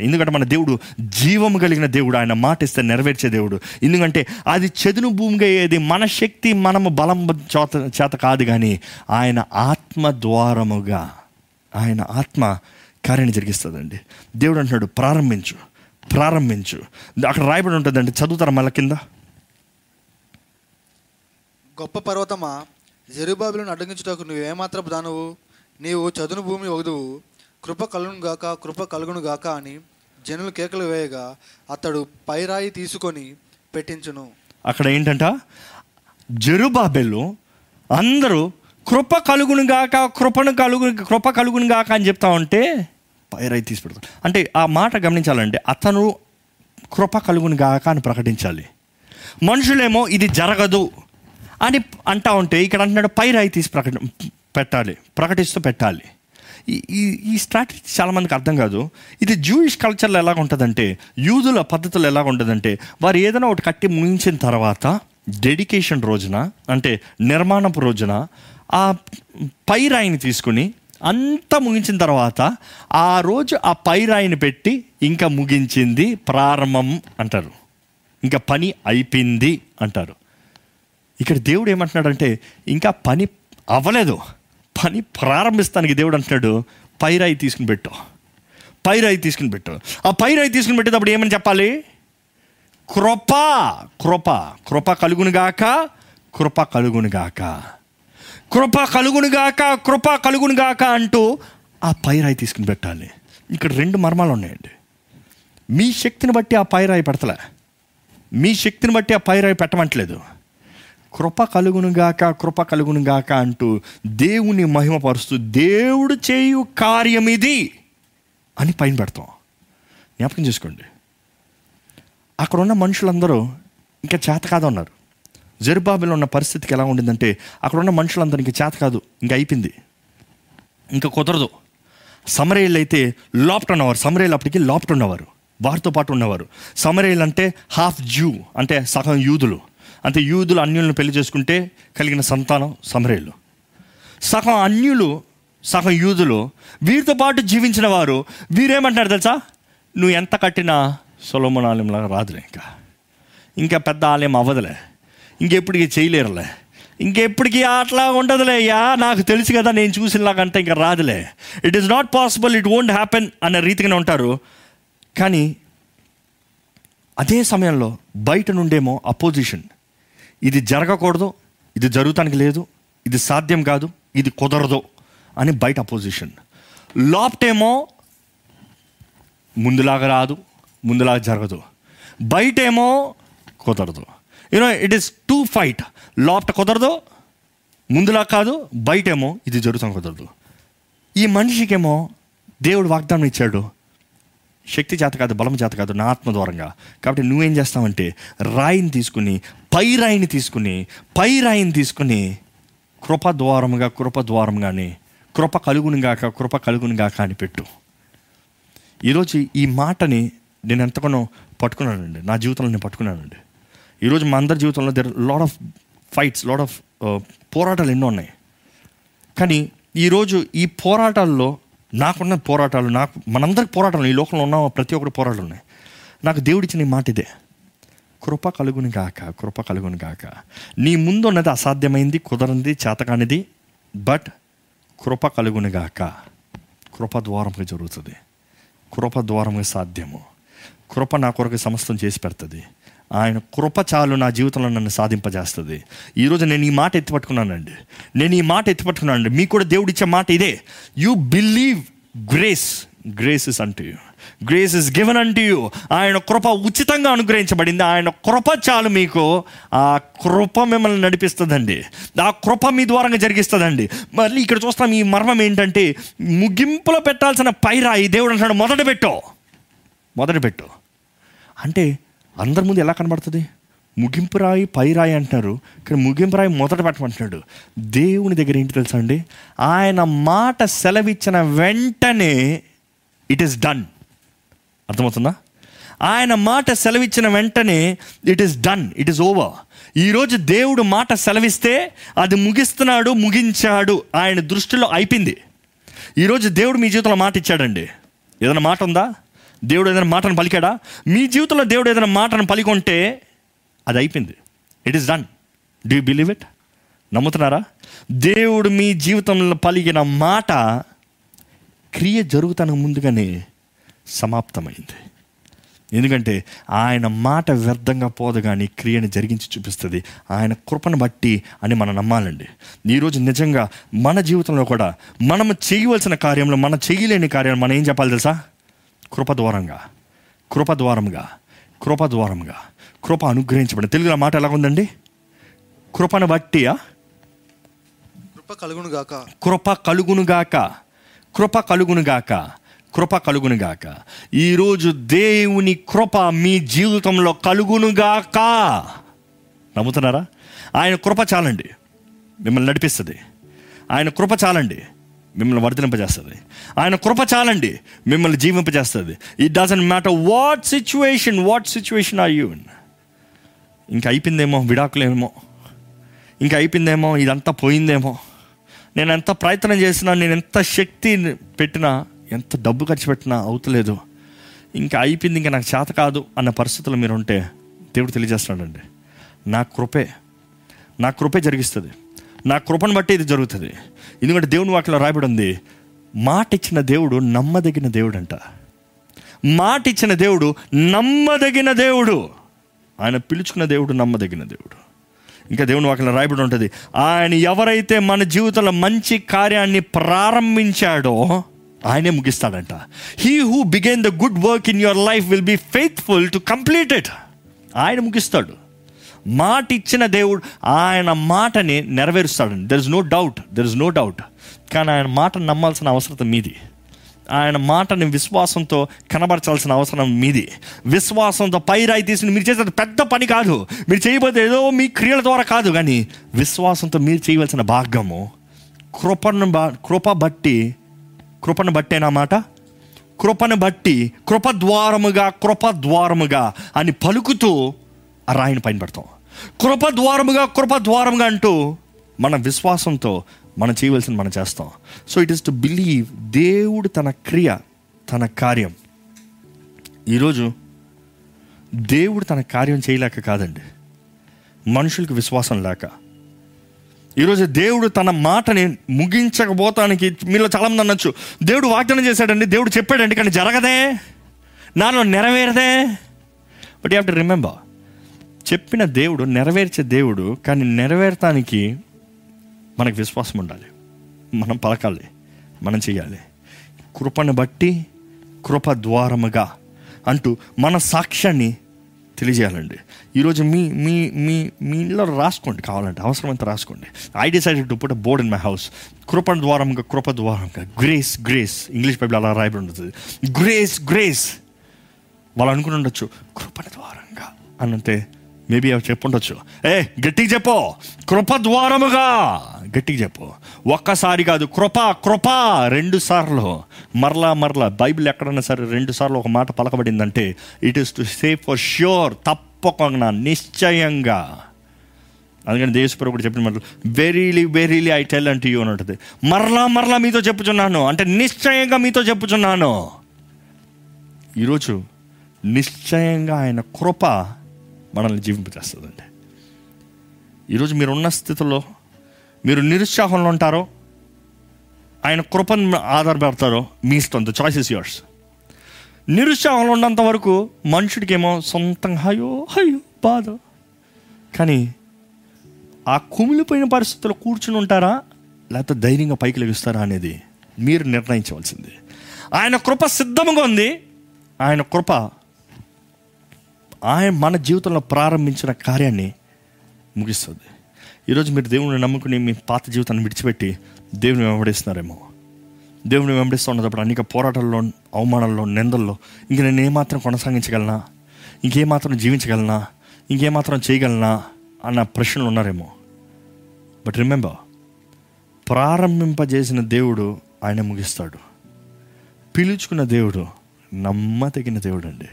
ఎందుకంటే మన దేవుడు జీవము కలిగిన దేవుడు ఆయన మాట ఇస్తే నెరవేర్చే దేవుడు. ఎందుకంటే అది చదును భూమిగా ఏది మన శక్తి మనము బలం చేత చేత కాదు కానీ ఆయన ఆత్మ ద్వారముగా ఆయన ఆత్మ కార్యాన్ని జరిగిస్తుందండి. దేవుడు అంటున్నాడు ప్రారంభించు ప్రారంభించు. అక్కడ రాయబడి ఉంటుందండి చదువుతారా మళ్ళీ కింద? గొప్ప పర్వతమా జెరుబాబులను అడ్డగించుటకు నువ్వేమాత్రపు దానువు? నీవు చదును భూమి వగుదువు కృప కలుగును గాక కృప కలుగును గాక అని జనులు కేకలు వేయగా అతడు పైరాయి తీసుకొని పెట్టించును. అక్కడ ఏంటంట? జెరుబాబెలు అందరూ కృప కలుగును గాక కృపను కలుగు కృప కలుగును గాక అని చెప్తా ఉంటే పైరై తీసి పెడతాడు. అంటే ఆ మాట గమనించాలంటే అతను కృప కలుగుని గాక అని ప్రకటించాలి. మనుషులేమో ఇది జరగదు అని అంటా ఉంటే ఇక్కడ అంటున్నాడు పైరాయి తీసి ప్రకటి పెట్టాలి ప్రకటిస్తూ పెట్టాలి. ఈ ఈ ఈ స్ట్రాటజీ చాలామందికి అర్థం కాదు. ఇది జూయిష్ కల్చర్లో ఎలాగ ఉంటుందంటే యూదుల పద్ధతులు ఎలాగ ఉంటుందంటే వారు ఏదైనా ఒకటి కట్టి ముగించిన తర్వాత డెడికేషన్ రోజున అంటే నిర్మాణపు రోజున ఆ పైరాయిని తీసుకుని అంతా ముగించిన తర్వాత ఆ రోజు ఆ పైరాయిని పెట్టి ఇంకా ముగించింది ప్రారంభం అంటారు. ఇంకా పని అయిపోయింది అంటారు. ఇక్కడ దేవుడు ఏమంటున్నాడంటే ఇంకా పని అవ్వలేదు. పని ప్రారంభిస్తానికి దేవుడు అంటున్నాడు పైరాయి తీసుకుని పెట్టు. పైరాయి తీసుకుని పెట్టు. ఆ పైరాయి తీసుకుని పెట్టేటప్పుడు ఏమని చెప్పాలి? కృప కృప కృప కలుగునుగాక కృప కలుగునుగాక కృప కలుగునుగాక కృప కలుగునుగాక అంటూ ఆ పైరాయి తీసుకుని పెట్టాలి. ఇక్కడ రెండు మర్మాలు ఉన్నాయండి. మీ శక్తిని బట్టి ఆ పైరాయి పెడతలే. మీ శక్తిని బట్టి ఆ పైరాయి పెట్టమంటలేదు. కృప కలుగునుగాక కృప కలుగునుగాక అంటూ దేవుని మహిమపరుస్తూ దేవుడు చేయు కార్యం ఇది అని పైన పెడతాం. జ్ఞాపకం చేసుకోండి. అక్కడ ఉన్న మనుషులందరూ ఇంకా చేత కాదు ఉన్నారు జరుబాబులో ఉన్న పరిస్థితికి ఎలా ఉండిందంటే అక్కడ ఉన్న మనుషులందరూ చేత కాదు ఇంకా అయిపోయింది. ఇంకా కుదరదు. సమరేళ్ళు అయితే లోప్ట్ ఉన్నవారు సమరేళ్ళు అప్పటికి లాప్ట్ ఉన్నవారు వారితో పాటు ఉన్నవారు. సమరేళ్ళు అంటే హాఫ్ జూ అంటే సగం యూదులు. అంటే యూదులు అన్యులను పెళ్ళి చేసుకుంటే కలిగిన సంతానం సమరేళ్ళు సగం అన్యులు సగం యూదులు వీరితో పాటు జీవించిన వారు వీరేమంటారు తెలుసా? నువ్వు ఎంత కట్టినా సొలమన్ ఆలయంలాగా రాదులే ఇంకా. ఇంకా పెద్ద ఆలయం అవ్వదులే. ఇంకెప్పటికీ చేయలేరులే. ఇంకెప్పటికీ అట్లా ఉండదులే యా నాకు తెలుసు కదా నేను చూసినలాగంటే ఇంకా రాదులే. It is not possible it won't happen అనే రీతిగానే ఉంటారు. కానీ అదే సమయంలో బయట నుండేమో అపోజిషన్ ఇది జరగకూడదు ఇది జరుగుతానికి లేదు ఇది సాధ్యం కాదు ఇది కుదరదు అని బయట అపోజిషన్ లోపటేమో ముందులాగా రాదు ముందులాగా జరగదు. బయటేమో కుదరదు. You know it is to fight లోపట కుదరదు ముందులా కాదు బయటేమో ఇది జరుగుతాం కుదరదు. ఈ మనిషికేమో దేవుడు వాగ్దానం ఇచ్చాడు. శక్తి చేత కాదు బలం చేత కాదు నా ఆత్మ ద్వారంగా. కాబట్టి నువ్వేం చేస్తావంటే రాయిని తీసుకుని పై రాయిని తీసుకుని పై రాయిని తీసుకుని కృప ద్వారముగా కృప ద్వారంగానే కృప కలుగుని గాక కృప కలుగుని గాక అని పెట్టు. ఈరోజు ఈ మాటని నేను ఎంతగానో పట్టుకున్నానండి. నా జీవితంలో నేను పట్టుకున్నానండి. ఈరోజు మా అందరి జీవితంలో there lot of fights lot of పోరాటాలు ఎన్నో ఉన్నాయి. కానీ ఈరోజు ఈ పోరాటాల్లో నాకున్న పోరాటాలు నాకు మనందరికి పోరాటాలు ఈ లోకంలో ఉన్న ప్రతి ఒక్కరి పోరాటాలు ఉన్నాయి. నాకు దేవుడిచ్చిన ఈ మాట ఇదే. కృప కలుగుని గాక కృప కలుగుని గాక. నీ ముందు ఉన్నది అసాధ్యమైంది కుదరంది చేతకానిది బట్ కృప కలుగుని గాక. కృప ద్వారంగా జరుగుతుంది. కృప ద్వారంగా సాధ్యము. కృప నా కొరకు సమస్తం చేసి పెడుతుంది. ఆయన కృప చాలు నా జీవితంలో నన్ను సాధింపజేస్తుంది. ఈరోజు నేను ఈ మాట ఎత్తిపట్టుకున్నానండి నేను ఈ మాట ఎత్తిపట్టుకున్నానండి మీకు కూడా దేవుడు ఇచ్చే మాట ఇదే. You believe grace grace is అంటూ యూ గ్రేస్ ఇస్ గివెన్ అంటూ యూ ఆయన కృప ఉచితంగా అనుగ్రహించబడింది. ఆయన కృప చాలు మీకు. ఆ కృప మిమ్మల్ని నడిపిస్తుందండి. ఆ కృప మీ ద్వారంగా జరిగిస్తుందండి. మళ్ళీ ఇక్కడ చూస్తాం ఈ మర్మం ఏంటంటే ముగింపులో పెట్టాల్సిన పైరా ఈ దేవుడు అంటాడు మొదట పెట్టు. మొదట పెట్టు. అంటే అందరి ముందు ఎలా కనబడుతుంది? ముగింపు రాయి పై రాయి అంటున్నారు. కానీ ముగింపు రాయి మొదట పెట్టమంటున్నాడు దేవుని దగ్గర ఏంటి తెలుసా అండి? ఆయన మాట సెలవిచ్చిన వెంటనే ఇట్ ఈస్ డన్ అర్థమవుతుందా? ఆయన మాట సెలవిచ్చిన వెంటనే it is done it is over ఈరోజు దేవుడు మాట సెలవిస్తే అది ముగిస్తున్నాడు ముగించాడు. ఆయన దృష్టిలో అయిపోయింది. ఈరోజు దేవుడు మీ జీవితంలో మాట ఇచ్చాడండి. ఏదైనా మాట ఉందా? దేవుడు ఏదైనా మాటను పలికాడా? మీ జీవితంలో దేవుడు ఏదైనా మాటను పలికొంటే అది అయిపోయింది. It is done do you believe it నమ్ముతున్నారా? దేవుడు మీ జీవితంలో పలికిన మాట క్రియ జరుగుతానికి ముందుగానే సమాప్తమైంది. ఎందుకంటే ఆయన మాట వ్యర్థంగా పోదు కానీ క్రియను జరిగించి చూపిస్తుంది. ఆయన కృపను బట్టి అని మనం నమ్మాలండి. ఈరోజు నిజంగా మన జీవితంలో కూడా మనం చేయవలసిన కార్యంలో మనం చేయలేని కార్యాలు మనం ఏం చెప్పాలి తెలుసా? కృప ద్వారంగా కృప ద్వారంగా కృప ద్వారంగా కృప అనుగ్రహించబడి తెలుగులో మాట ఎలా ఉందండి కృపను బట్టియా? కృప కలుగును గాక. కృప కలుగునుగాక కృప కలుగునుగాక కృప కలుగునుగాక ఈరోజు దేవుని కృప మీ జీవితంలో కలుగునుగాక నమ్ముతున్నారా? ఆయన కృప చాలండి. మిమ్మల్ని నడిపిస్తుంది. ఆయన కృప చాలండి. మిమ్మల్ని వర్ధలింపజేస్తుంది ఆయన కృప చాలండి మిమ్మల్ని జీవింపజేస్తుంది. It doesn't matter what situation what situation are you ఇంకా అయిపోయిందేమో విడాకులేమో. ఇంకా అయిపోయిందేమో ఇదంతా పోయిందేమో. నేను ఎంత ప్రయత్నం చేసినా నేను ఎంత శక్తి పెట్టినా ఎంత డబ్బు ఖర్చు పెట్టినా అవుతలేదు. ఇంకా అయిపోయింది ఇంకా నాకు చేత కాదు అన్న పరిస్థితుల్లో మీరు ఉంటే దేవుడు తెలియజేస్తున్నాడండి. నా కృపే నా కృపే జరిగిస్తుంది. నా కృపను బట్టి ఇది జరుగుతుంది. ఎందుకంటే దేవుని వాటిలో రాయబడి ఉంది మాట ఇచ్చిన దేవుడు నమ్మదగిన దేవుడు అంట మాట ఇచ్చిన దేవుడు నమ్మదగిన దేవుడు. ఆయన పిలుచుకున్న దేవుడు నమ్మదగిన దేవుడు. ఇంకా దేవుని వాక్యంలో రాయబడి ఉంటుంది ఆయన ఎవరైతే మన జీవితంలో మంచి కార్యాన్ని ప్రారంభించాడో ఆయనే ముగిస్తాడంట. He who began the good work in your life will be faithful to complete it ఆయన ముగిస్తాడు. మాట ఇచ్చిన దేవుడు ఆయన మాటని నెరవేరుస్తాడండి. There is no doubt there is no doubt కానీ ఆయన మాటను నమ్మాల్సిన అవసరం మీది. ఆయన మాటని విశ్వాసంతో కనబరచాల్సిన అవసరం మీది. విశ్వాసంతో పైరాయి తీసి మీరు చేసిన పెద్ద పని కాదు. మీరు చేయబోతే ఏదో మీ క్రియల ద్వారా కాదు. కానీ విశ్వాసంతో మీరు చేయవలసిన భాగము కృపను బ కృప బట్టి కృపను బట్టేనా మాట? కృపను బట్టి కృప ద్వారముగా కృప ద్వారముగా అని పలుకుతూ ఆ రాయిని పైన పెడతాం. కృప ద్వారముగా కృప ద్వారముగా అంటూ మన విశ్వాసంతో మనం చేయవలసింది మనం చేస్తాం. So it is to believe దేవుడు తన క్రియ తన కార్యం. ఈరోజు దేవుడు తన కార్యం చేయలేక కాదండి. మనుషులకు విశ్వాసం లేక. ఈరోజు దేవుడు తన మాటని ముగించకపోతానికి మీలో చాలామంది అనొచ్చు. దేవుడు వాగ్దానం చేశాడండి దేవుడు చెప్పాడండి కానీ జరగదే నాలో నెరవేరదే. But you have to remember చెప్పిన దేవుడు నెరవేర్చే దేవుడు కానీ నెరవేరటానికి మనకు విశ్వాసం ఉండాలి. మనం పలకాలి మనం చేయాలి కృపను బట్టి కృప ద్వారముగా అంటూ మన సాక్ష్యాన్ని తెలియజేయాలండి. ఈరోజు మీ మీ మీ మీ ఇంట్లో రాసుకోండి కావాలంటే అవసరమైతే రాసుకోండి. I decided to put board in my house కృప ద్వారంగా కృప ద్వారంగా గ్రేస్ గ్రేస్ ఇంగ్లీష్ బైబిల్ అలా రాయబడి ఉంటుంది. గ్రేస్ గ్రేస్ వాళ్ళు అనుకుని ఉండొచ్చు కృపణ ద్వారంగా అనంతే మేబీ అవి చెప్పుండొచ్చు. ఏ గట్టిగా చెప్పు. కృప ద్వారముగా. గట్టిగా చెప్పు. ఒక్కసారి కాదు కృప కృప రెండు సార్లు. మరలా మరలా బైబిల్ ఎక్కడన్నా సరే రెండు సార్లు ఒక మాట పలకబడిందంటే it is to say for sure. తప్పకుండా నిశ్చయంగా. అందుకని దేశపురం కూడా చెప్పిన మాటలు వెరీలీ వెరీలీ ఐ టెల్ అంటే యూ అని ఉంటుంది. మరలా మరలా మీతో చెప్పుచున్నాను. అంటే నిశ్చయంగా మీతో చెప్పుచున్నాను. ఈరోజు నిశ్చయంగా ఆయన కృప మనల్ని జీవింపజేస్తుందండి. ఈరోజు మీరు ఉన్న స్థితిలో మీరు నిరుత్సాహంలో ఉంటారో ఆయన కృపను ఆధారపడతారో మీ ఇష్టం. ద చాయిస్ ఇస్ నిరుత్సాహంలో ఉన్నంత వరకు మనుషుడికేమో సొంతంగా హయో హయో బాధ. కానీ ఆ కుమిలిపోయిన పరిస్థితుల్లో కూర్చుని ఉంటారా లేకపోతే ధైర్యంగా పైకి లభిస్తారా అనేది మీరు నిర్ణయించవలసింది. ఆయన కృప సిద్ధంగా ఉంది. ఆయన కృప ఆయన మన జీవితంలో ప్రారంభించిన కార్యాన్ని ముగిస్తుంది. ఈరోజు మీరు దేవుని నమ్ముకుని మీ పాత జీవితాన్ని విడిచిపెట్టి దేవుని వెంబడిస్తున్నారేమో. దేవుని వెంబడిస్తూ ఉన్నప్పుడు అనేక పోరాటాల్లో అవమానాల్లో నిందల్లో ఇంక నేను ఏమాత్రం కొనసాగించగలనా? ఇంకేమాత్రం జీవించగలనా? ఇంకేమాత్రం చేయగలనా? అన్న ప్రశ్నలు ఉన్నారేమో. బట్ రిమెంబర్ ప్రారంభింపజేసిన దేవుడు ఆయన ముగిస్తాడు. పిలుచుకున్న దేవుడు నమ్మదగిన దేవుడు అండి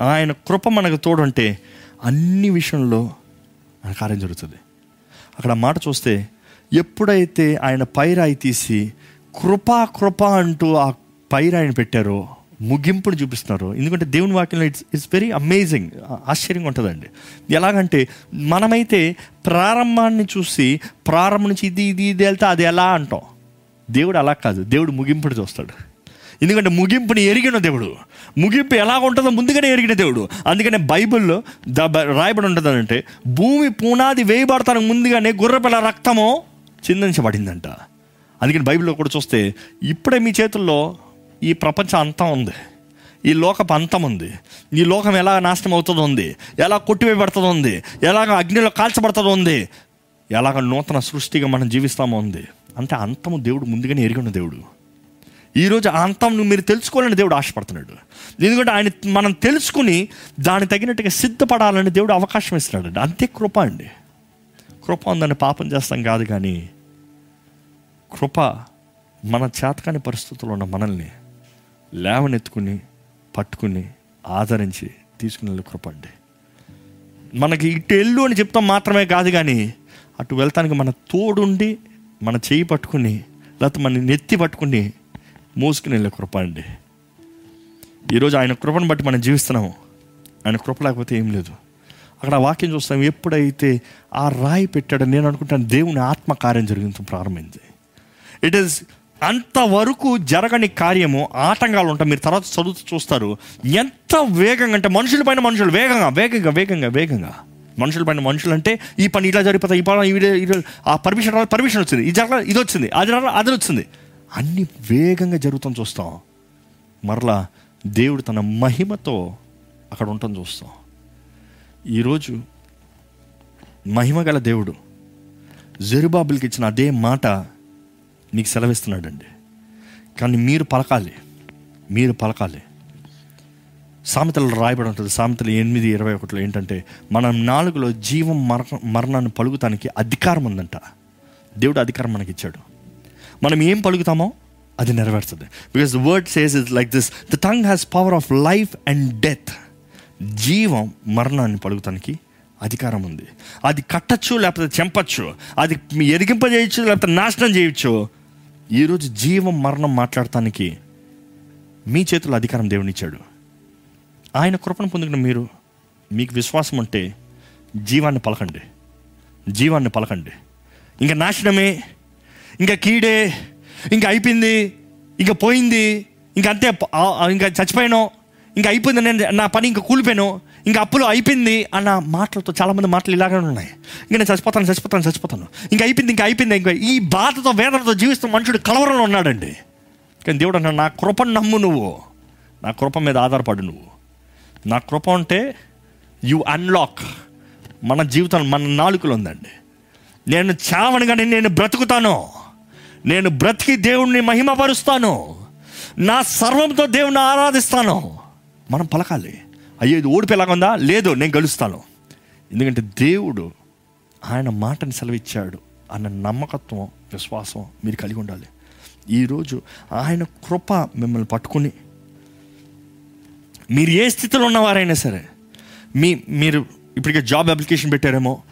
ఆయన కృప మనకు తోడుంటే అన్ని విషయంలో ఆయన కార్యం జరుగుతుంది. అక్కడ మాట చూస్తే ఎప్పుడైతే ఆయన పైరాయి తీసి కృపా కృప అంటూ ఆ పైరాయిని పెట్టారో ముగింపును చూపిస్తున్నారు ఎందుకంటే దేవుని వాక్యంలో ఇట్స్ ఇట్స్ వెరీ అమేజింగ్ ఆశ్చర్యంగా ఉంటుందండి. ఎలాగంటే మనమైతే ప్రారంభాన్ని చూసి ప్రారంభం నుంచి ఇది ఇది ఇది వెళ్తే అది ఎలా అంటాం? దేవుడు అలా కాదు దేవుడు ముగింపుని చూస్తాడు. ఎందుకంటే ముగింపుని ఎరిగిన దేవుడు. ముగింపు ఎలా ఉంటుందో ముందుగానే ఎరిగిన దేవుడు. అందుకనే బైబిల్లో ద రాయబడి ఉంటుంది అంటే భూమి పునాది వేయబడతానికి ముందుగానే గుర్రపిల్ల రక్తము చిందించబడిందంట. అందుకని బైబిల్లో కూడా చూస్తే ఇప్పుడే మీ చేతుల్లో ఈ ప్రపంచం అంతం ఉంది. ఈ లోకపు అంతం ఉంది. ఈ లోకం ఎలా నాశనం అవుతుందో ఉంది. ఎలా కొట్టివేయబడుతుంది ఉంది. ఎలాగ అగ్నిలో కాల్చబడుతుందో ఉంది. ఎలాగ నూతన సృష్టిగా మనం జీవిస్తామో ఉంది. అంటే అంతము దేవుడు ముందుగానే ఎరిగిన దేవుడు. ఈరోజు అంతం మీరు తెలుసుకోవాలని దేవుడు ఆశపడుతున్నాడు. ఎందుకంటే ఆయన మనం తెలుసుకుని దానికి తగినట్టుగా సిద్ధపడాలని దేవుడు అవకాశం ఇస్తున్నాడు అంతే కృప అండి. కృప ఉందని పాపం చేస్తాం కాదు కానీ కృప మన చేతకాని పరిస్థితుల్లో ఉన్న మనల్ని లేవనెత్తుకుని పట్టుకుని ఆదరించి తీసుకుని వెళ్ళే కృప అండి. మనకి ఇటు వెళ్ళు అని చెప్తాం మాత్రమే కాదు కానీ అటు వెళ్తానికి మన తోడుండి మన చేయి పట్టుకుని లేకపోతే మన నెత్తి పట్టుకుని మోసుకుని వెళ్ళే కృప అండి. ఈరోజు ఆయన కృపను బట్టి మనం జీవిస్తున్నాము. ఆయన కృప లేకపోతే ఏం లేదు. అక్కడ ఆ వాక్యం చూస్తాం ఎప్పుడైతే ఆ రాయి పెట్టాడో నేను అనుకుంటాను దేవుని ఆత్మకార్యం జరిగింది ప్రారంభమైంది. ఇట్ ఈస్ అంతవరకు జరగని కార్యము ఆటంకాలు ఉంటాయి. మీరు తర్వాత చదువుతూ చూస్తారు ఎంత వేగంగా అంటే మనుషుల పైన మనుషులు వేగంగా వేగంగా వేగంగా వేగంగా. మనుషుల పైన మనుషులు అంటే ఈ పని ఇలా జరిగిపోతాయి ఈ పని ఆ పర్మిషన్ పర్మిషన్ వచ్చింది. ఇది జరగ ఇది వచ్చింది అది అది వచ్చింది. అన్ని వేగంగా జరుగుతాం చూస్తాం. మరలా దేవుడు తన మహిమతో అక్కడ ఉండటం చూస్తాం. ఈరోజు మహిమ గల దేవుడు జెరుబాబులకి ఇచ్చిన అదే మాట నీకు సెలవిస్తున్నాడండి. కానీ మీరు పలకాలి. మీరు పలకాలి. సామెతలు రాయబడి ఉంటుంది. సామెతలు ఎనిమిది ఇరవై ఒకటిలో ఏంటంటే మనం నాలుగులో జీవం మర మరణాన్ని పలుకుతానికి అధికారం ఉందంట. దేవుడు అధికారం మనకి ఇచ్చాడు. మనం ఏం పలుకుతామో అది నెరవేరుతుంది. Because the word says is like this the tongue has power of life and death జీవం మరణాన్ని పలుకుతానికి అధికారం ఉంది. అది కట్టచ్చు లేకపోతే చెంపచ్చు. అది ఎరిగింపజేయచ్చు లేకపోతే నాశనం చేయొచ్చు. ఈరోజు జీవం మరణం మాట్లాడటానికి మీ చేతుల అధికారం దేవునిచ్చాడు. ఆయన కృపను పొందుకున్న మీరు మీకు విశ్వాసం ఉంటే జీవాన్ని పలకండి. జీవాన్ని పలకండి. ఇంకా నాశనమే ఇంకా కీడే ఇంకా అయిపోయింది ఇంకా పోయింది ఇంకా అంతే ఇంకా చచ్చిపోయాను ఇంకా అయిపోయింది నేను నా పని ఇంకా కూలిపోయాను ఇంకా అప్పులు అయిపోయింది అన్న మాటలతో చాలామంది మాటలు ఇలాగనే ఉన్నాయి. ఇంకా నేను చచ్చిపోతాను చచ్చిపోతాను చచ్చిపోతాను. ఇంకా అయిపోయింది ఇంకా అయిపోయింది ఇంకా ఈ బాధతో వేదనతో జీవిస్తున్న మనుషుడు కలవరంలో ఉన్నాడండి. కానీ దేవుడు అన్నాడు నా కృపను నమ్ము నువ్వు. నా కృప మీద ఆధారపడు నువ్వు. నా కృప ఉంటే యు అన్లాక్. మన జీవితం మన నాలుకలు ఉందండి. నేను చావనగానే నేను బ్రతుకుతాను. నేను బ్రతికి దేవుణ్ణి మహిమపరుస్తాను. నా సర్వంతో దేవుణ్ణి ఆరాధిస్తాను. మనం పలకాలి. అయ్యో ఇది ఓడిపోయేలాగా ఉందా? లేదు నేను గెలుస్తాను. ఎందుకంటే దేవుడు ఆయన మాటని సెలవిచ్చాడు అన్న నమ్మకత్వం విశ్వాసం మీరు కలిగి ఉండాలి. ఈరోజు ఆయన కృప మిమ్మల్ని పట్టుకుని మీరు ఏ స్థితిలో ఉన్నవారైనా సరే మీ మీరు ఇప్పటికే జాబ్ అప్లికేషన్ పెట్టారేమో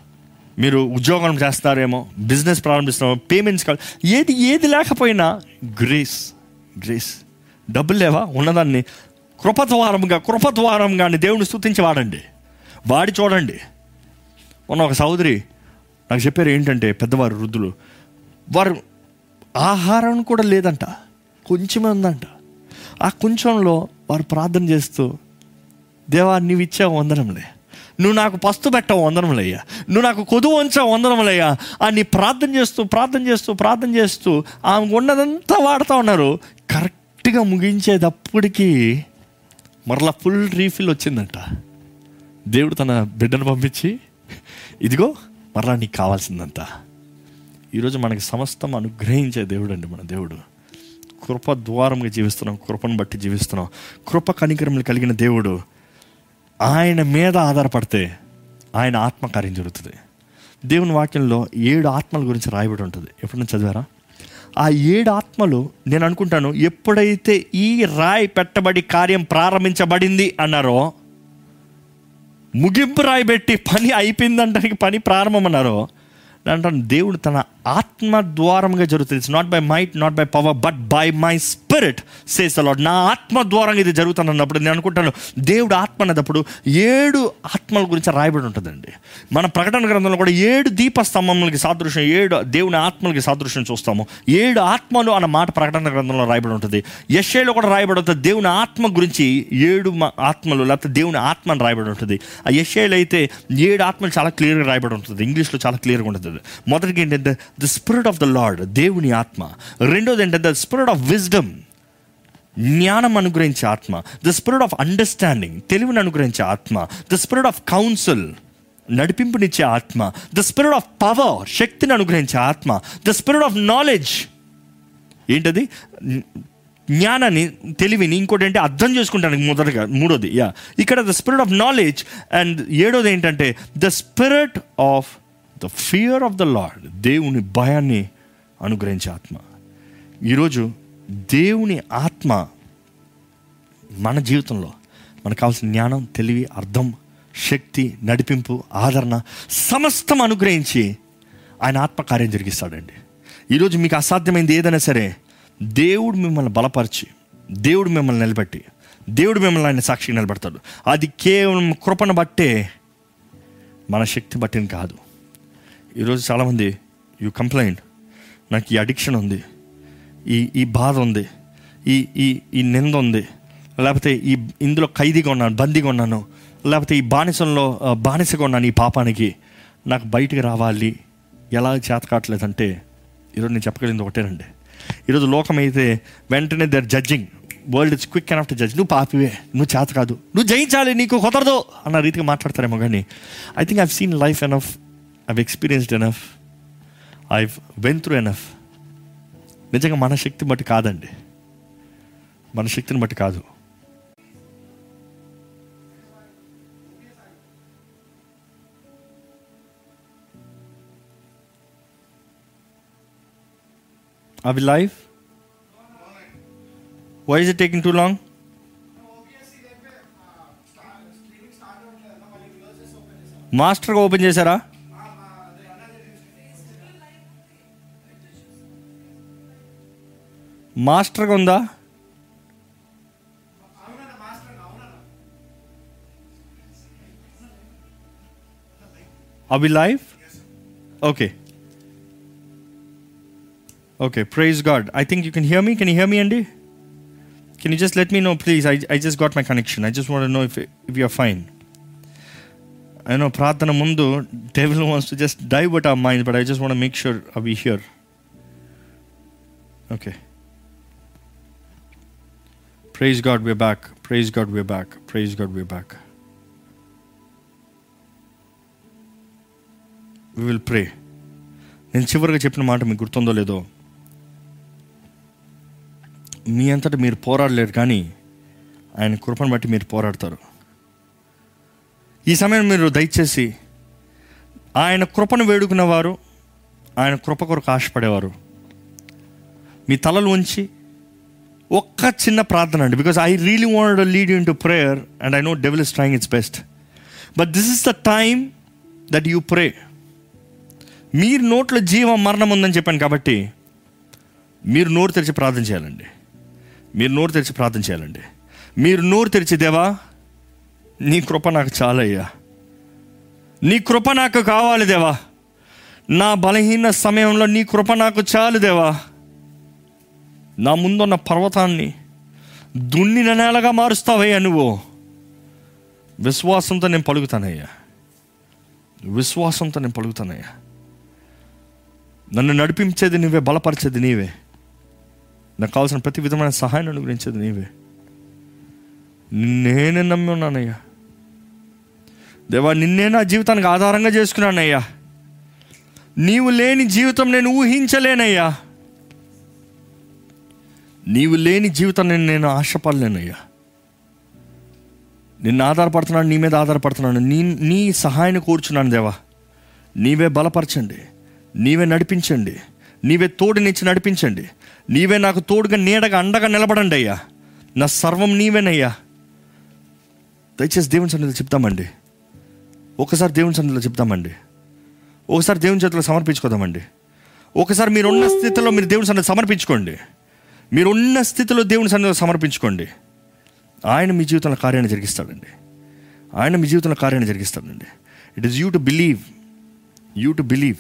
మీరు ఉద్యోగం చేస్తారేమో బిజినెస్ ప్రారంభిస్తారేమో పేమెంట్స్ కావాలి ఏది ఏది లేకపోయినా గ్రేస్ గ్రేస్ డబ్బులు లేవా? ఉన్నదాన్ని కృపద్వారంగా కృపద్వారంగా దేవుని స్థుతించి వాడండి వాడి చూడండి. మొన్న ఒక సహోదరి నాకు చెప్పారు ఏంటంటే పెద్దవారు వృద్ధులు వారు ఆహారం కూడా లేదంట కొంచెమే ఉందంట. ఆ కొంచెంలో వారు ప్రార్థన చేస్తూ దేవా నీవు వందనంలే. నువ్వు నాకు పస్తు పెట్టవు వందనములయ్యా. నువ్వు నాకు కొదువు ఉంచావు వందనములయ్యా. అని ప్రార్థన చేస్తూ ప్రార్థన చేస్తూ ప్రార్థన చేస్తూ ఆమె ఉన్నదంతా వాడుతూ ఉన్నారు. కరెక్ట్గా ముగించేటప్పటికీ మరలా ఫుల్ రీఫిల్ వచ్చిందంట. దేవుడు తన బిడ్డను పంపించి ఇదిగో మరలా నీకు కావాల్సిందంట. ఈరోజు మనకి సమస్తం అనుగ్రహించే దేవుడు అండి మన దేవుడు. కృప ద్వారంగా జీవిస్తున్నాం కృపను బట్టి జీవిస్తున్నాం. కృప కనికరములు కలిగిన దేవుడు. ఆయన మీద ఆధారపడితే ఆయన ఆత్మకార్యం జరుగుతుంది. దేవుని వాక్యంలో ఏడు ఆత్మల గురించి రాయబడి ఉంటుంది. ఎప్పుడైనా చదివారా? ఆ ఏడు ఆత్మలు నేను అనుకుంటాను ఎప్పుడైతే ఈ రాయి పెట్టబడి కార్యం ప్రారంభించబడింది అన్నారో ముగింపు రాయి పెట్టి పని అయిపోయిందంటానికి పని ప్రారంభమన్నారో అంటాను దేవుడు తన ఆత్మ ద్వారంగా జరుగుతుంది. It's not by might not by power but by my spirit says the Lord నా ఆత్మ ద్వారంగా ఇది జరుగుతుంది అన్నప్పుడు నేను అనుకుంటాను దేవుడు ఆత్మ అనేటప్పుడు ఏడు ఆత్మల గురించి రాయబడి ఉంటుందండి. మన ప్రకటన గ్రంథంలో కూడా ఏడు దీపస్తంభములకి సాదృశ్యం ఏడు దేవుని ఆత్మలకి సాదృశ్యం చూస్తాము. ఏడు ఆత్మలు అన్న మాట ప్రకటన గ్రంథంలో రాయబడి ఉంటుంది. యశ్యలో కూడా రాయబడి ఉంటుంది దేవుని ఆత్మ గురించి ఏడు ఆత్మలు లేకపోతే దేవుని ఆత్మ అని రాయబడి ఉంటుంది. ఆ యశ్యలో అయితే ఏడు ఆత్మలు చాలా క్లియర్గా రాయబడి ఉంటుంది ఇంగ్లీష్లో చాలా క్లియర్గా ఉంటుంది. మొదటికి ఏంటంటే the spirit of the Lord దేవుని ఆత్మ. రెండోది ఏంటంటే ద స్పిరిట్ ఆఫ్ విజ్డమ్ జ్ఞానం అనుగ్రహించే ఆత్మ ద స్పిరిట్ ఆఫ్ అండర్స్టాండింగ్ తెలివిని అనుగ్రహించే ఆత్మ ద స్పిరిట్ ఆఫ్ కౌన్సిల్ నడిపింపునిచ్చే ఆత్మ ద స్పిరిట్ ఆఫ్ పవర్ శక్తిని అనుగ్రహించే ఆత్మ ద స్పిరిట్ ఆఫ్ నాలెడ్జ్ ఏంటది? జ్ఞానాన్ని తెలివిని ఇంకోటి అంటే అర్థం చేసుకుంటానికి మొదటగా మూడోది యా ఇక్కడ the spirit of knowledge and ఏడోది ఏంటంటే the spirit of the fear of the Lord దేవుని భయాన్ని అనుగ్రహించే ఆత్మ. ఈరోజు దేవుని ఆత్మ మన జీవితంలో మనకు కావాల్సిన జ్ఞానం తెలివి అర్థం శక్తి నడిపింపు ఆదరణ సమస్తం అనుగ్రహించి ఆయన ఆత్మకార్యం జరిగిస్తాడండి. ఈరోజు మీకు అసాధ్యమైంది ఏదైనా సరే దేవుడు మిమ్మల్ని బలపరిచి దేవుడు మిమ్మల్ని నిలబెట్టి దేవుడు మిమ్మల్ని ఆయన సాక్షిగా నిలబెడతాడు. అది కేవలం కృపను బట్టే మన శక్తి బట్టిని కాదు. ఈరోజు చాలామంది యూ కంప్లైంట్ నాకు ఈ అడిక్షన్ ఉంది. ఈ ఈ బాధ ఉంది. ఈ ఈ ఈ నింద ఉంది. లేకపోతే ఈ ఇందులో ఖైదీగా ఉన్నాను బందీగా ఉన్నాను లేకపోతే ఈ బానిసంలో బానిసగా ఉన్నాను ఈ పాపానికి. నాకు బయటికి రావాలి. ఎలా చేతకాట్లేదంటే ఈరోజు నేను చెప్పగలిగింది ఒకటేనండి. ఈరోజు లోకం అయితే వెంటనే there judging world is quick on to judge నువ్వు పాపివే నువ్వు చేత కాదు. నువ్వు జయించాలి నీకు కుదరదు అన్న రీతిగా మాట్లాడతారేమో కానీ I think I've seen life enough I've experienced enough I've been through enough నిజంగా మన శక్తి బట్టి కాదండి. మన శక్తిని బట్టి కాదు. అవి life why is it taking too long మాస్టర్గా ఓపెన్ చేశారా? మాస్టర్గా ఉందా అవి life okay okay praise God I think you can hear me can hear me అండి can you just let me know please I I just got my connection I just want know if if you're fine I know ప్రార్థన ముందు devil wants to just divert our mind but I just want make sure అవి hear okay praise God way back praise God way back praise God way back we will pray నేను చివరిగా చెప్పిన మాట మీకు గుర్తుందో లేదో? మీ అంతటా మీరు పోరాడలేరు కానీ ఆయన కృపను బట్టి మీరు పోరాడతారు. ఈ సమయం మీరు దయచేసి ఆయన కృపను వేడుకున్నవారు ఆయన కృప కొరకు ఆశపడేవారు. మీ తలలు ఉంచి ఒక్క చిన్న ప్రార్థన అండి. Because I really want lead in to prayer and I know devil is trying its best but this is the time that you pray మీరు నోట్లో జీవం మరణం ఉందని చెప్పాను కాబట్టి మీరు నోరు తెరిచి ప్రార్థన చేయాలండి. మీరు నోరు తెరిచి ప్రార్థన చేయాలండి. మీరు నోరు తెరిచి దేవా నీ కృప నాకు చాలయ్యా. నీ కృప నాకు కావాలి దేవా. నా బలహీన సమయంలో నీ కృప నాకు చాలు దేవా. నా ముందున్న పర్వతాన్ని దున్నిన నేలగా మారుస్తావయ్యా నువ్వు విశ్వాసంతో నేను పలుకుతానయ్యా. విశ్వాసంతో నేను పలుకుతానయ్యా. నన్ను నడిపించేది నీవే బలపరిచేది నీవే. నాకు కావాల్సిన ప్రతి విధమైన సహాయం అనుగ్రహించేది నీవే. నిన్నేనే నమ్మి ఉన్నానయ్యా. దేవా నిన్నే నా జీవితానికి ఆధారంగా చేసుకున్నానయ్యా. నీవు లేని జీవితం నేను ఊహించలేనయ్యా. నీవు లేని జీవితాన్ని నేను నేను ఆశపడలేనయ్యా. నిన్ను ఆధారపడుతున్నాను నీ మీద ఆధారపడుతున్నాను. నీ నీ సహాయాన్ని కోరుచున్నాను దేవా. నీవే బలపరచండి. నీవే నడిపించండి. నీవే తోడునిచ్చి నడిపించండి. నీవే నాకు తోడుగా నీడగా అండగా నిలబడండి అయ్యా. నా సర్వం నీవేనయ్యా. దయచేసి దేవుని సన్నిధిలో చెప్తామండి. ఒకసారి దేవుని సన్నిధిలో చెప్తామండి. ఒకసారి దేవుని చేతిలో సమర్పించుకోదామండి. ఒకసారి మీరున్న స్థితిలో మీరు దేవుని సన్నిధి సమర్పించుకోండి. మీరున్న స్థితిలో దేవుని సన్నిధిలో సమర్పించుకోండి. ఆయన మీ జీవితంలో కార్యాన్ని జరిగిస్తాడండి. ఆయన మీ జీవితంలో కార్యాన్ని జరిగిస్తాడండి. It is you to believe you to believe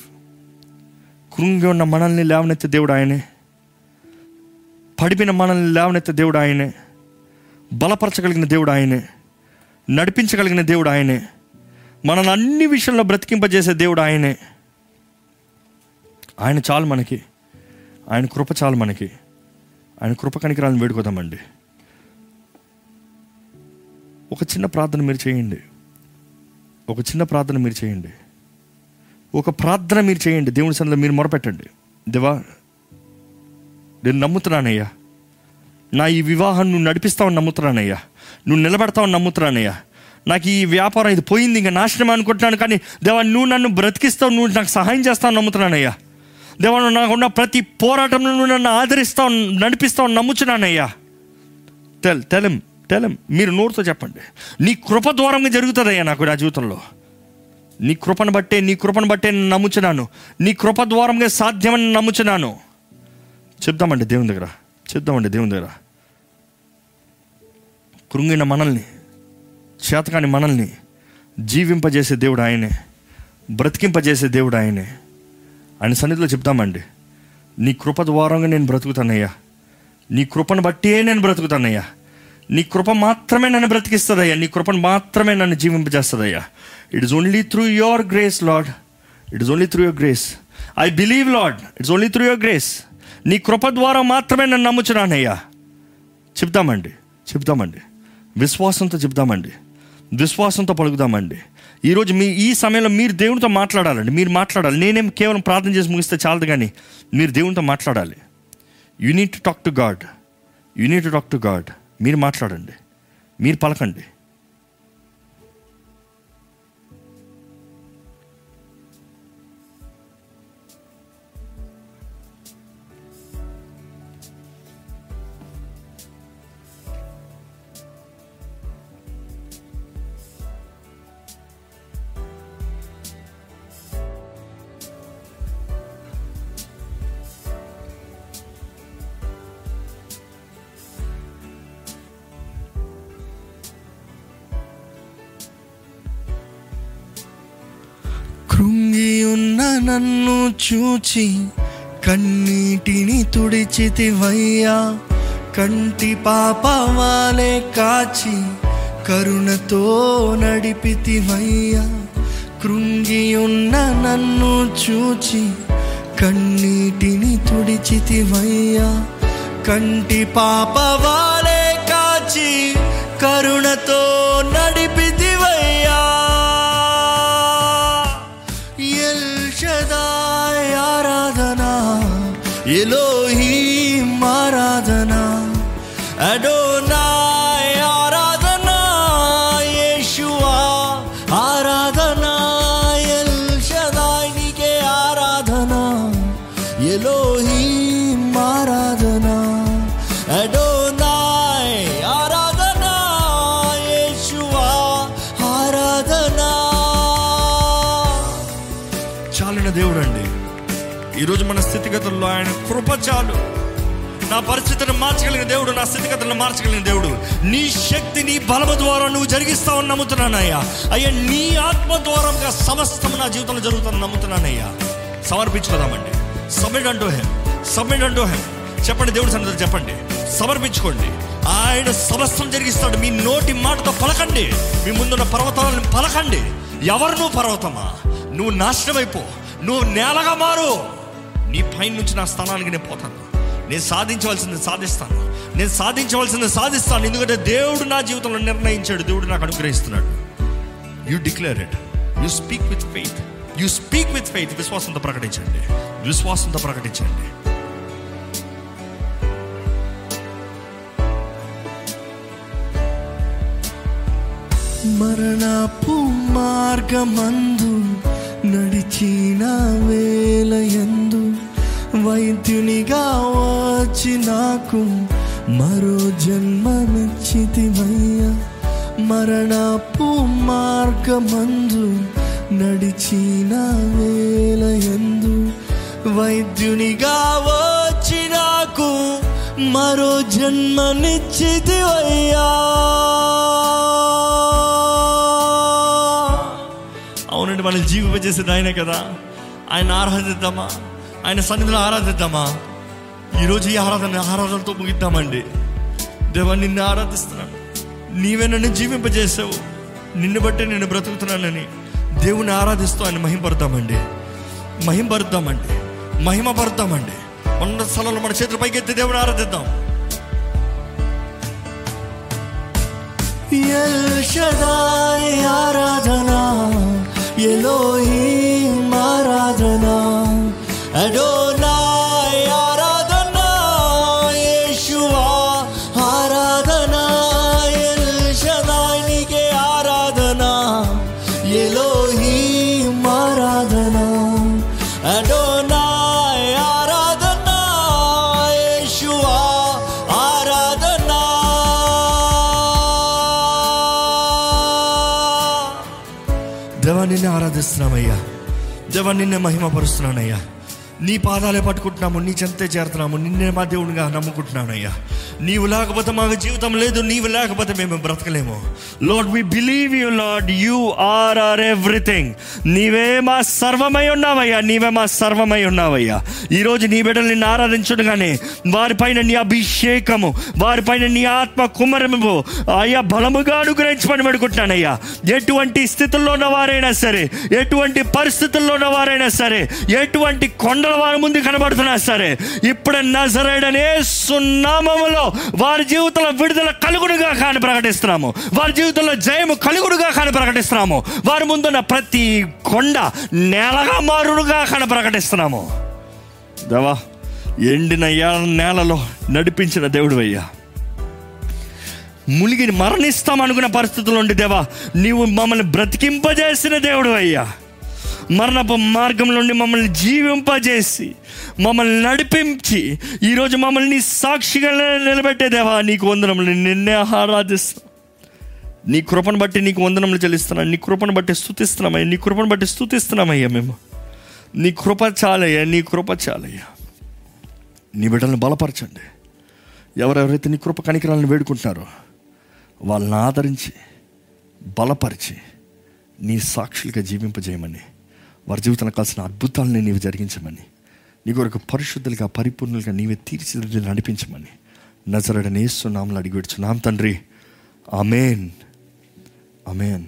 కృంగి ఉన్న మనల్ని లేవనెత్తే దేవుడు ఆయనే. పడిపిన మనల్ని లేవనెత్తే దేవుడు ఆయనే. బలపరచగలిగిన దేవుడు ఆయనే. నడిపించగలిగిన దేవుడు ఆయనే. మనల్ని అన్ని విషయంలో బ్రతికింపజేసే దేవుడు ఆయనే. ఆయన చాలు మనకి. ఆయన కృప చాలు మనకి. ఆయన కృపకానికి కనికరాలను వేడుకోదామండి. ఒక చిన్న ప్రార్థన మీరు చేయండి. ఒక చిన్న ప్రార్థన మీరు చేయండి. ఒక ప్రార్థన మీరు చేయండి. దేవుని సన్నిధిలో మీరు మొరపెట్టండి. దేవా నేను నమ్ముతున్నానయ్యా. నా ఈ వివాహం నువ్వు నడిపిస్తావని నమ్ముతున్నానయ్యా. నువ్వు నిలబెడతావని నమ్ముతున్నానయ్యా. నాకు ఈ వ్యాపారం ఇది పోయింది ఇంకా నాశనం అనుకుంటున్నాను కానీ దేవా నువ్వు నన్ను బ్రతికిస్తావు నువ్వు నాకు సహాయం చేస్తావు నమ్ముతున్నానయ్యా. దేవా నాకున్న ప్రతి పోరాటంలో నువ్వు నన్ను ఆదరిస్తావు నడిపిస్తావు నమ్ముచున్నానయ్యా. తెల్ తెలం తెలం. మీరు నోరుతో చెప్పండి. నీ కృప ద్వారంగా జరుగుతుందయ్యా నాకు నా జీవితంలో. నీ కృపను బట్టే నీ కృపను బట్టే నేను నమ్ముచున్నాను. నీ కృప ద్వారంగా సాధ్యమని నమ్ముచున్నాను. చెప్దామండి దేవుని దగ్గర. చెప్దామండి దేవుని దగ్గర. కృంగిన మనల్ని చేతకాని మనల్ని జీవింపజేసే దేవుడు ఆయనే. బ్రతికింపజేసే దేవుడు ఆయనే. ఆయన సన్నిధిలో చెప్తామండి. నీ కృప ద్వారంగా నేను బ్రతుకుతానయ్యా. నీ కృపను బట్టే నేను బ్రతుకుతానయ్యా. నీ కృప మాత్రమే నన్ను బ్రతికిస్తుందయ్యా. నీ కృపను మాత్రమే నన్ను జీవింపజేస్తుందయ్యా. It is only through your grace Lord it is only through your grace I believe Lord it's only through your grace నీ కృప ద్వారా మాత్రమే నన్ను నమ్ముచున్నానయ్యా. చెప్తామండి. చెప్తామండి. విశ్వాసంతో చెప్తామండి. విశ్వాసంతో పలుకుదామండి ఈరోజు మీ ఈ సమయంలో మీరు దేవునితో మాట్లాడాలండి. మీరు మాట్లాడాలి. నేనేం కేవలం ప్రార్థన చేసి ముగిస్తే చాలదు కానీ మీరు దేవునితో మాట్లాడాలి. You need to talk to God you need to talk to God మీరు మాట్లాడండి. మీరు పలకండి. నన్ను చూచి కన్నీటిని తుడిచితివయ్యా. కంటి పాప వాలే కాచి కరుణతో నడిపితివయ్యా. కృంగి ఉన్న నన్ను చూచి కన్నీటిని తుడిచితివయ్యా. కంటి పాప వాలే కాచి కరుణతో కృప చాలు నా పరిస్థితిని మార్చగలిగిన దేవుడు నా స్థితిగతులను మార్చగలిగిన దేవుడు. నీ శక్తి నీ బలము ద్వారా నువ్వు జరిగిస్తావని నమ్ముతున్నానయ్యా. అయ్యా నీ ఆత్మ ద్వారంగా సమస్తం నా జీవితంలో జరుగుతుందని నమ్ముతున్నానయ్యా. సమర్పించుకోదామండి. సబ్మిట్ అంటూ హెమ్ సబ్మిట్ అంటూ హెమ్ చెప్పండి దేవుడి సన్నిధిలో చెప్పండి. సమర్పించుకోండి. ఆయన సమస్తం జరిగిస్తాడు. మీ నోటి మాటతో పలకండి. మీ ముందున్న పర్వతాలను పలకండి. ఎవరు నువ్వు పర్వతమా? నువ్వు నాశనమైపో. నువ్వు నేలగా మారు. నీ పైన నుంచి నా స్థానానికి నేను పోతాను. నేను సాధించవలసింది సాధిస్తాను. నేను సాధించవలసింది సాధిస్తాను. ఎందుకంటే దేవుడు నా జీవితంలో నిర్ణయించాడు. దేవుడు నాకు అనుగ్రహిస్తున్నాడు. You declare it you speak with faith you speak with faith విశ్వాసంతో ప్రకటించండి. విశ్వాసంతో ప్రకటించండి. మరణపు మార్గమందు నడిచిన వేలయందు వైద్యునిగా వచ్చి నాకు మరో జన్మనిచ్చితివయ్యా మరణపు మార్గమందు నడిచిన వేలయందు వైద్యునిగా వచ్చి నాకు మరో జన్మనిచ్చితివయ్యా మనం జీవింపజేసేది ఆయనే కదా. ఆయన ఆరాధిద్దామా? ఆయన సన్నిధిలో ఆరాధిద్దామా? ఈరోజు ఈ ఆరాధన ఆరాధనతో ముగిద్దామండి. దేవా నిన్ను ఆరాధిస్తున్నాను. నీవే నన్ను జీవింపజేసావు. నిన్ను బట్టి నేను బ్రతుకుతున్నానని దేవుని ఆరాధిస్తూ ఆయన మహింపడతామండి మహింపరుద్దామండి. మహిమపరుద్దామండి. ఉన్న స్థలంలో మన చేతుల పైకి ఎత్తి దేవుని ఆరాధిద్దాం. El Shaddai Elohim Aradhana Adonai Aradhana Yeshua Aradhana El Shaddai Nike Aradhana Elohim నిన్ను ఆరాధిస్తున్నామయ్యా. దేవా నిన్నే మహిమపరుస్తున్నానయ్యా. నీ పాదాలే పట్టుకుంటున్నాము నీ చెంతే చేరుతున్నాము నిన్నే మా దేవునిగా నమ్ముకుంటున్నానయ్యా. నీవు లేకపోతే మాకు జీవితం లేదు నీవు లేకపోతే మేము బ్రతకలేము. Lord we believe you Lord you are are everything నీవే మా సర్వమై ఉన్నావయ్యా నీవే మా సర్వమై ఉన్నావయ్యా. ఈరోజు నీ బిడ్డలు నిన్ను ఆరాధించడుగానే వారిపైన నీ అభిషేకము వారిపైన నీ ఆత్మ కుమరము అయ్యా బలముగా అనుగ్రహించమని పెడుకుంటున్నానయ్యా ఎటువంటి స్థితుల్లో ఉన్న వారైనా సరే ఎటువంటి పరిస్థితుల్లో ఉన్న వారైనా సరే ఎటువంటి కొండల వారి ముందు కనబడుతున్నా సరే ఇప్పుడు నజరేడనే సున్నామములో వారి జీవితంలో విడుదల కలుగుడుగా కాని ప్రకటిస్తున్నాము. వారి జీవితంలో జయము కలుగుడుగా కాని ప్రకటిస్తున్నాము. వారి ముందున్న ప్రతి కొండ నేలగా మారుడుగా కాని ప్రకటిస్తున్నాము. దేవా ఎండిన నేలలో నడిపించిన దేవుడు అయ్యా. మునిగి మరణిస్తాం అనుకున్న ఉండి దేవా నీవు మమ్మల్ని బ్రతికింపజేసిన దేవుడు అయ్యా. మరణపు మార్గం నుండి మమ్మల్ని జీవింపజేసి మమ్మల్ని నడిపించి ఈరోజు మమ్మల్ని నీ సాక్షిగా నిలబెట్టే దేవా నీకు వందనములు. నిన్నే ఆరాధిస్తాం. నీ కృపను బట్టి నీకు వందనములు చెల్లిస్తున్నాను. నీ కృపను బట్టి స్థుతిస్తున్నామయ్యా నీ కృపను బట్టి స్థుతిస్తున్నామయ్యా మేము. నీ కృప చాలయ్యా నీ కృప చాలయ్యా. నీ బిడ్డలను బలపరచండి. ఎవరెవరైతే నీ కృప కనికరాలను వేడుకుంటున్నారో వాళ్ళని ఆదరించి బలపరిచి నీ సాక్షులుగా జీవింపజేయమని వారి జీవితంలో కలిసిన అద్భుతాలని నీవు జరిగించమని నీ కొరకు పరిశుద్ధులుగా పరిపూర్ణులుగా నీవే తీర్చిదిద్ది నడిపించమని నజరడనేస్తున్నాములు అడిగి నామ తండ్రి. అమేన్ అమేన్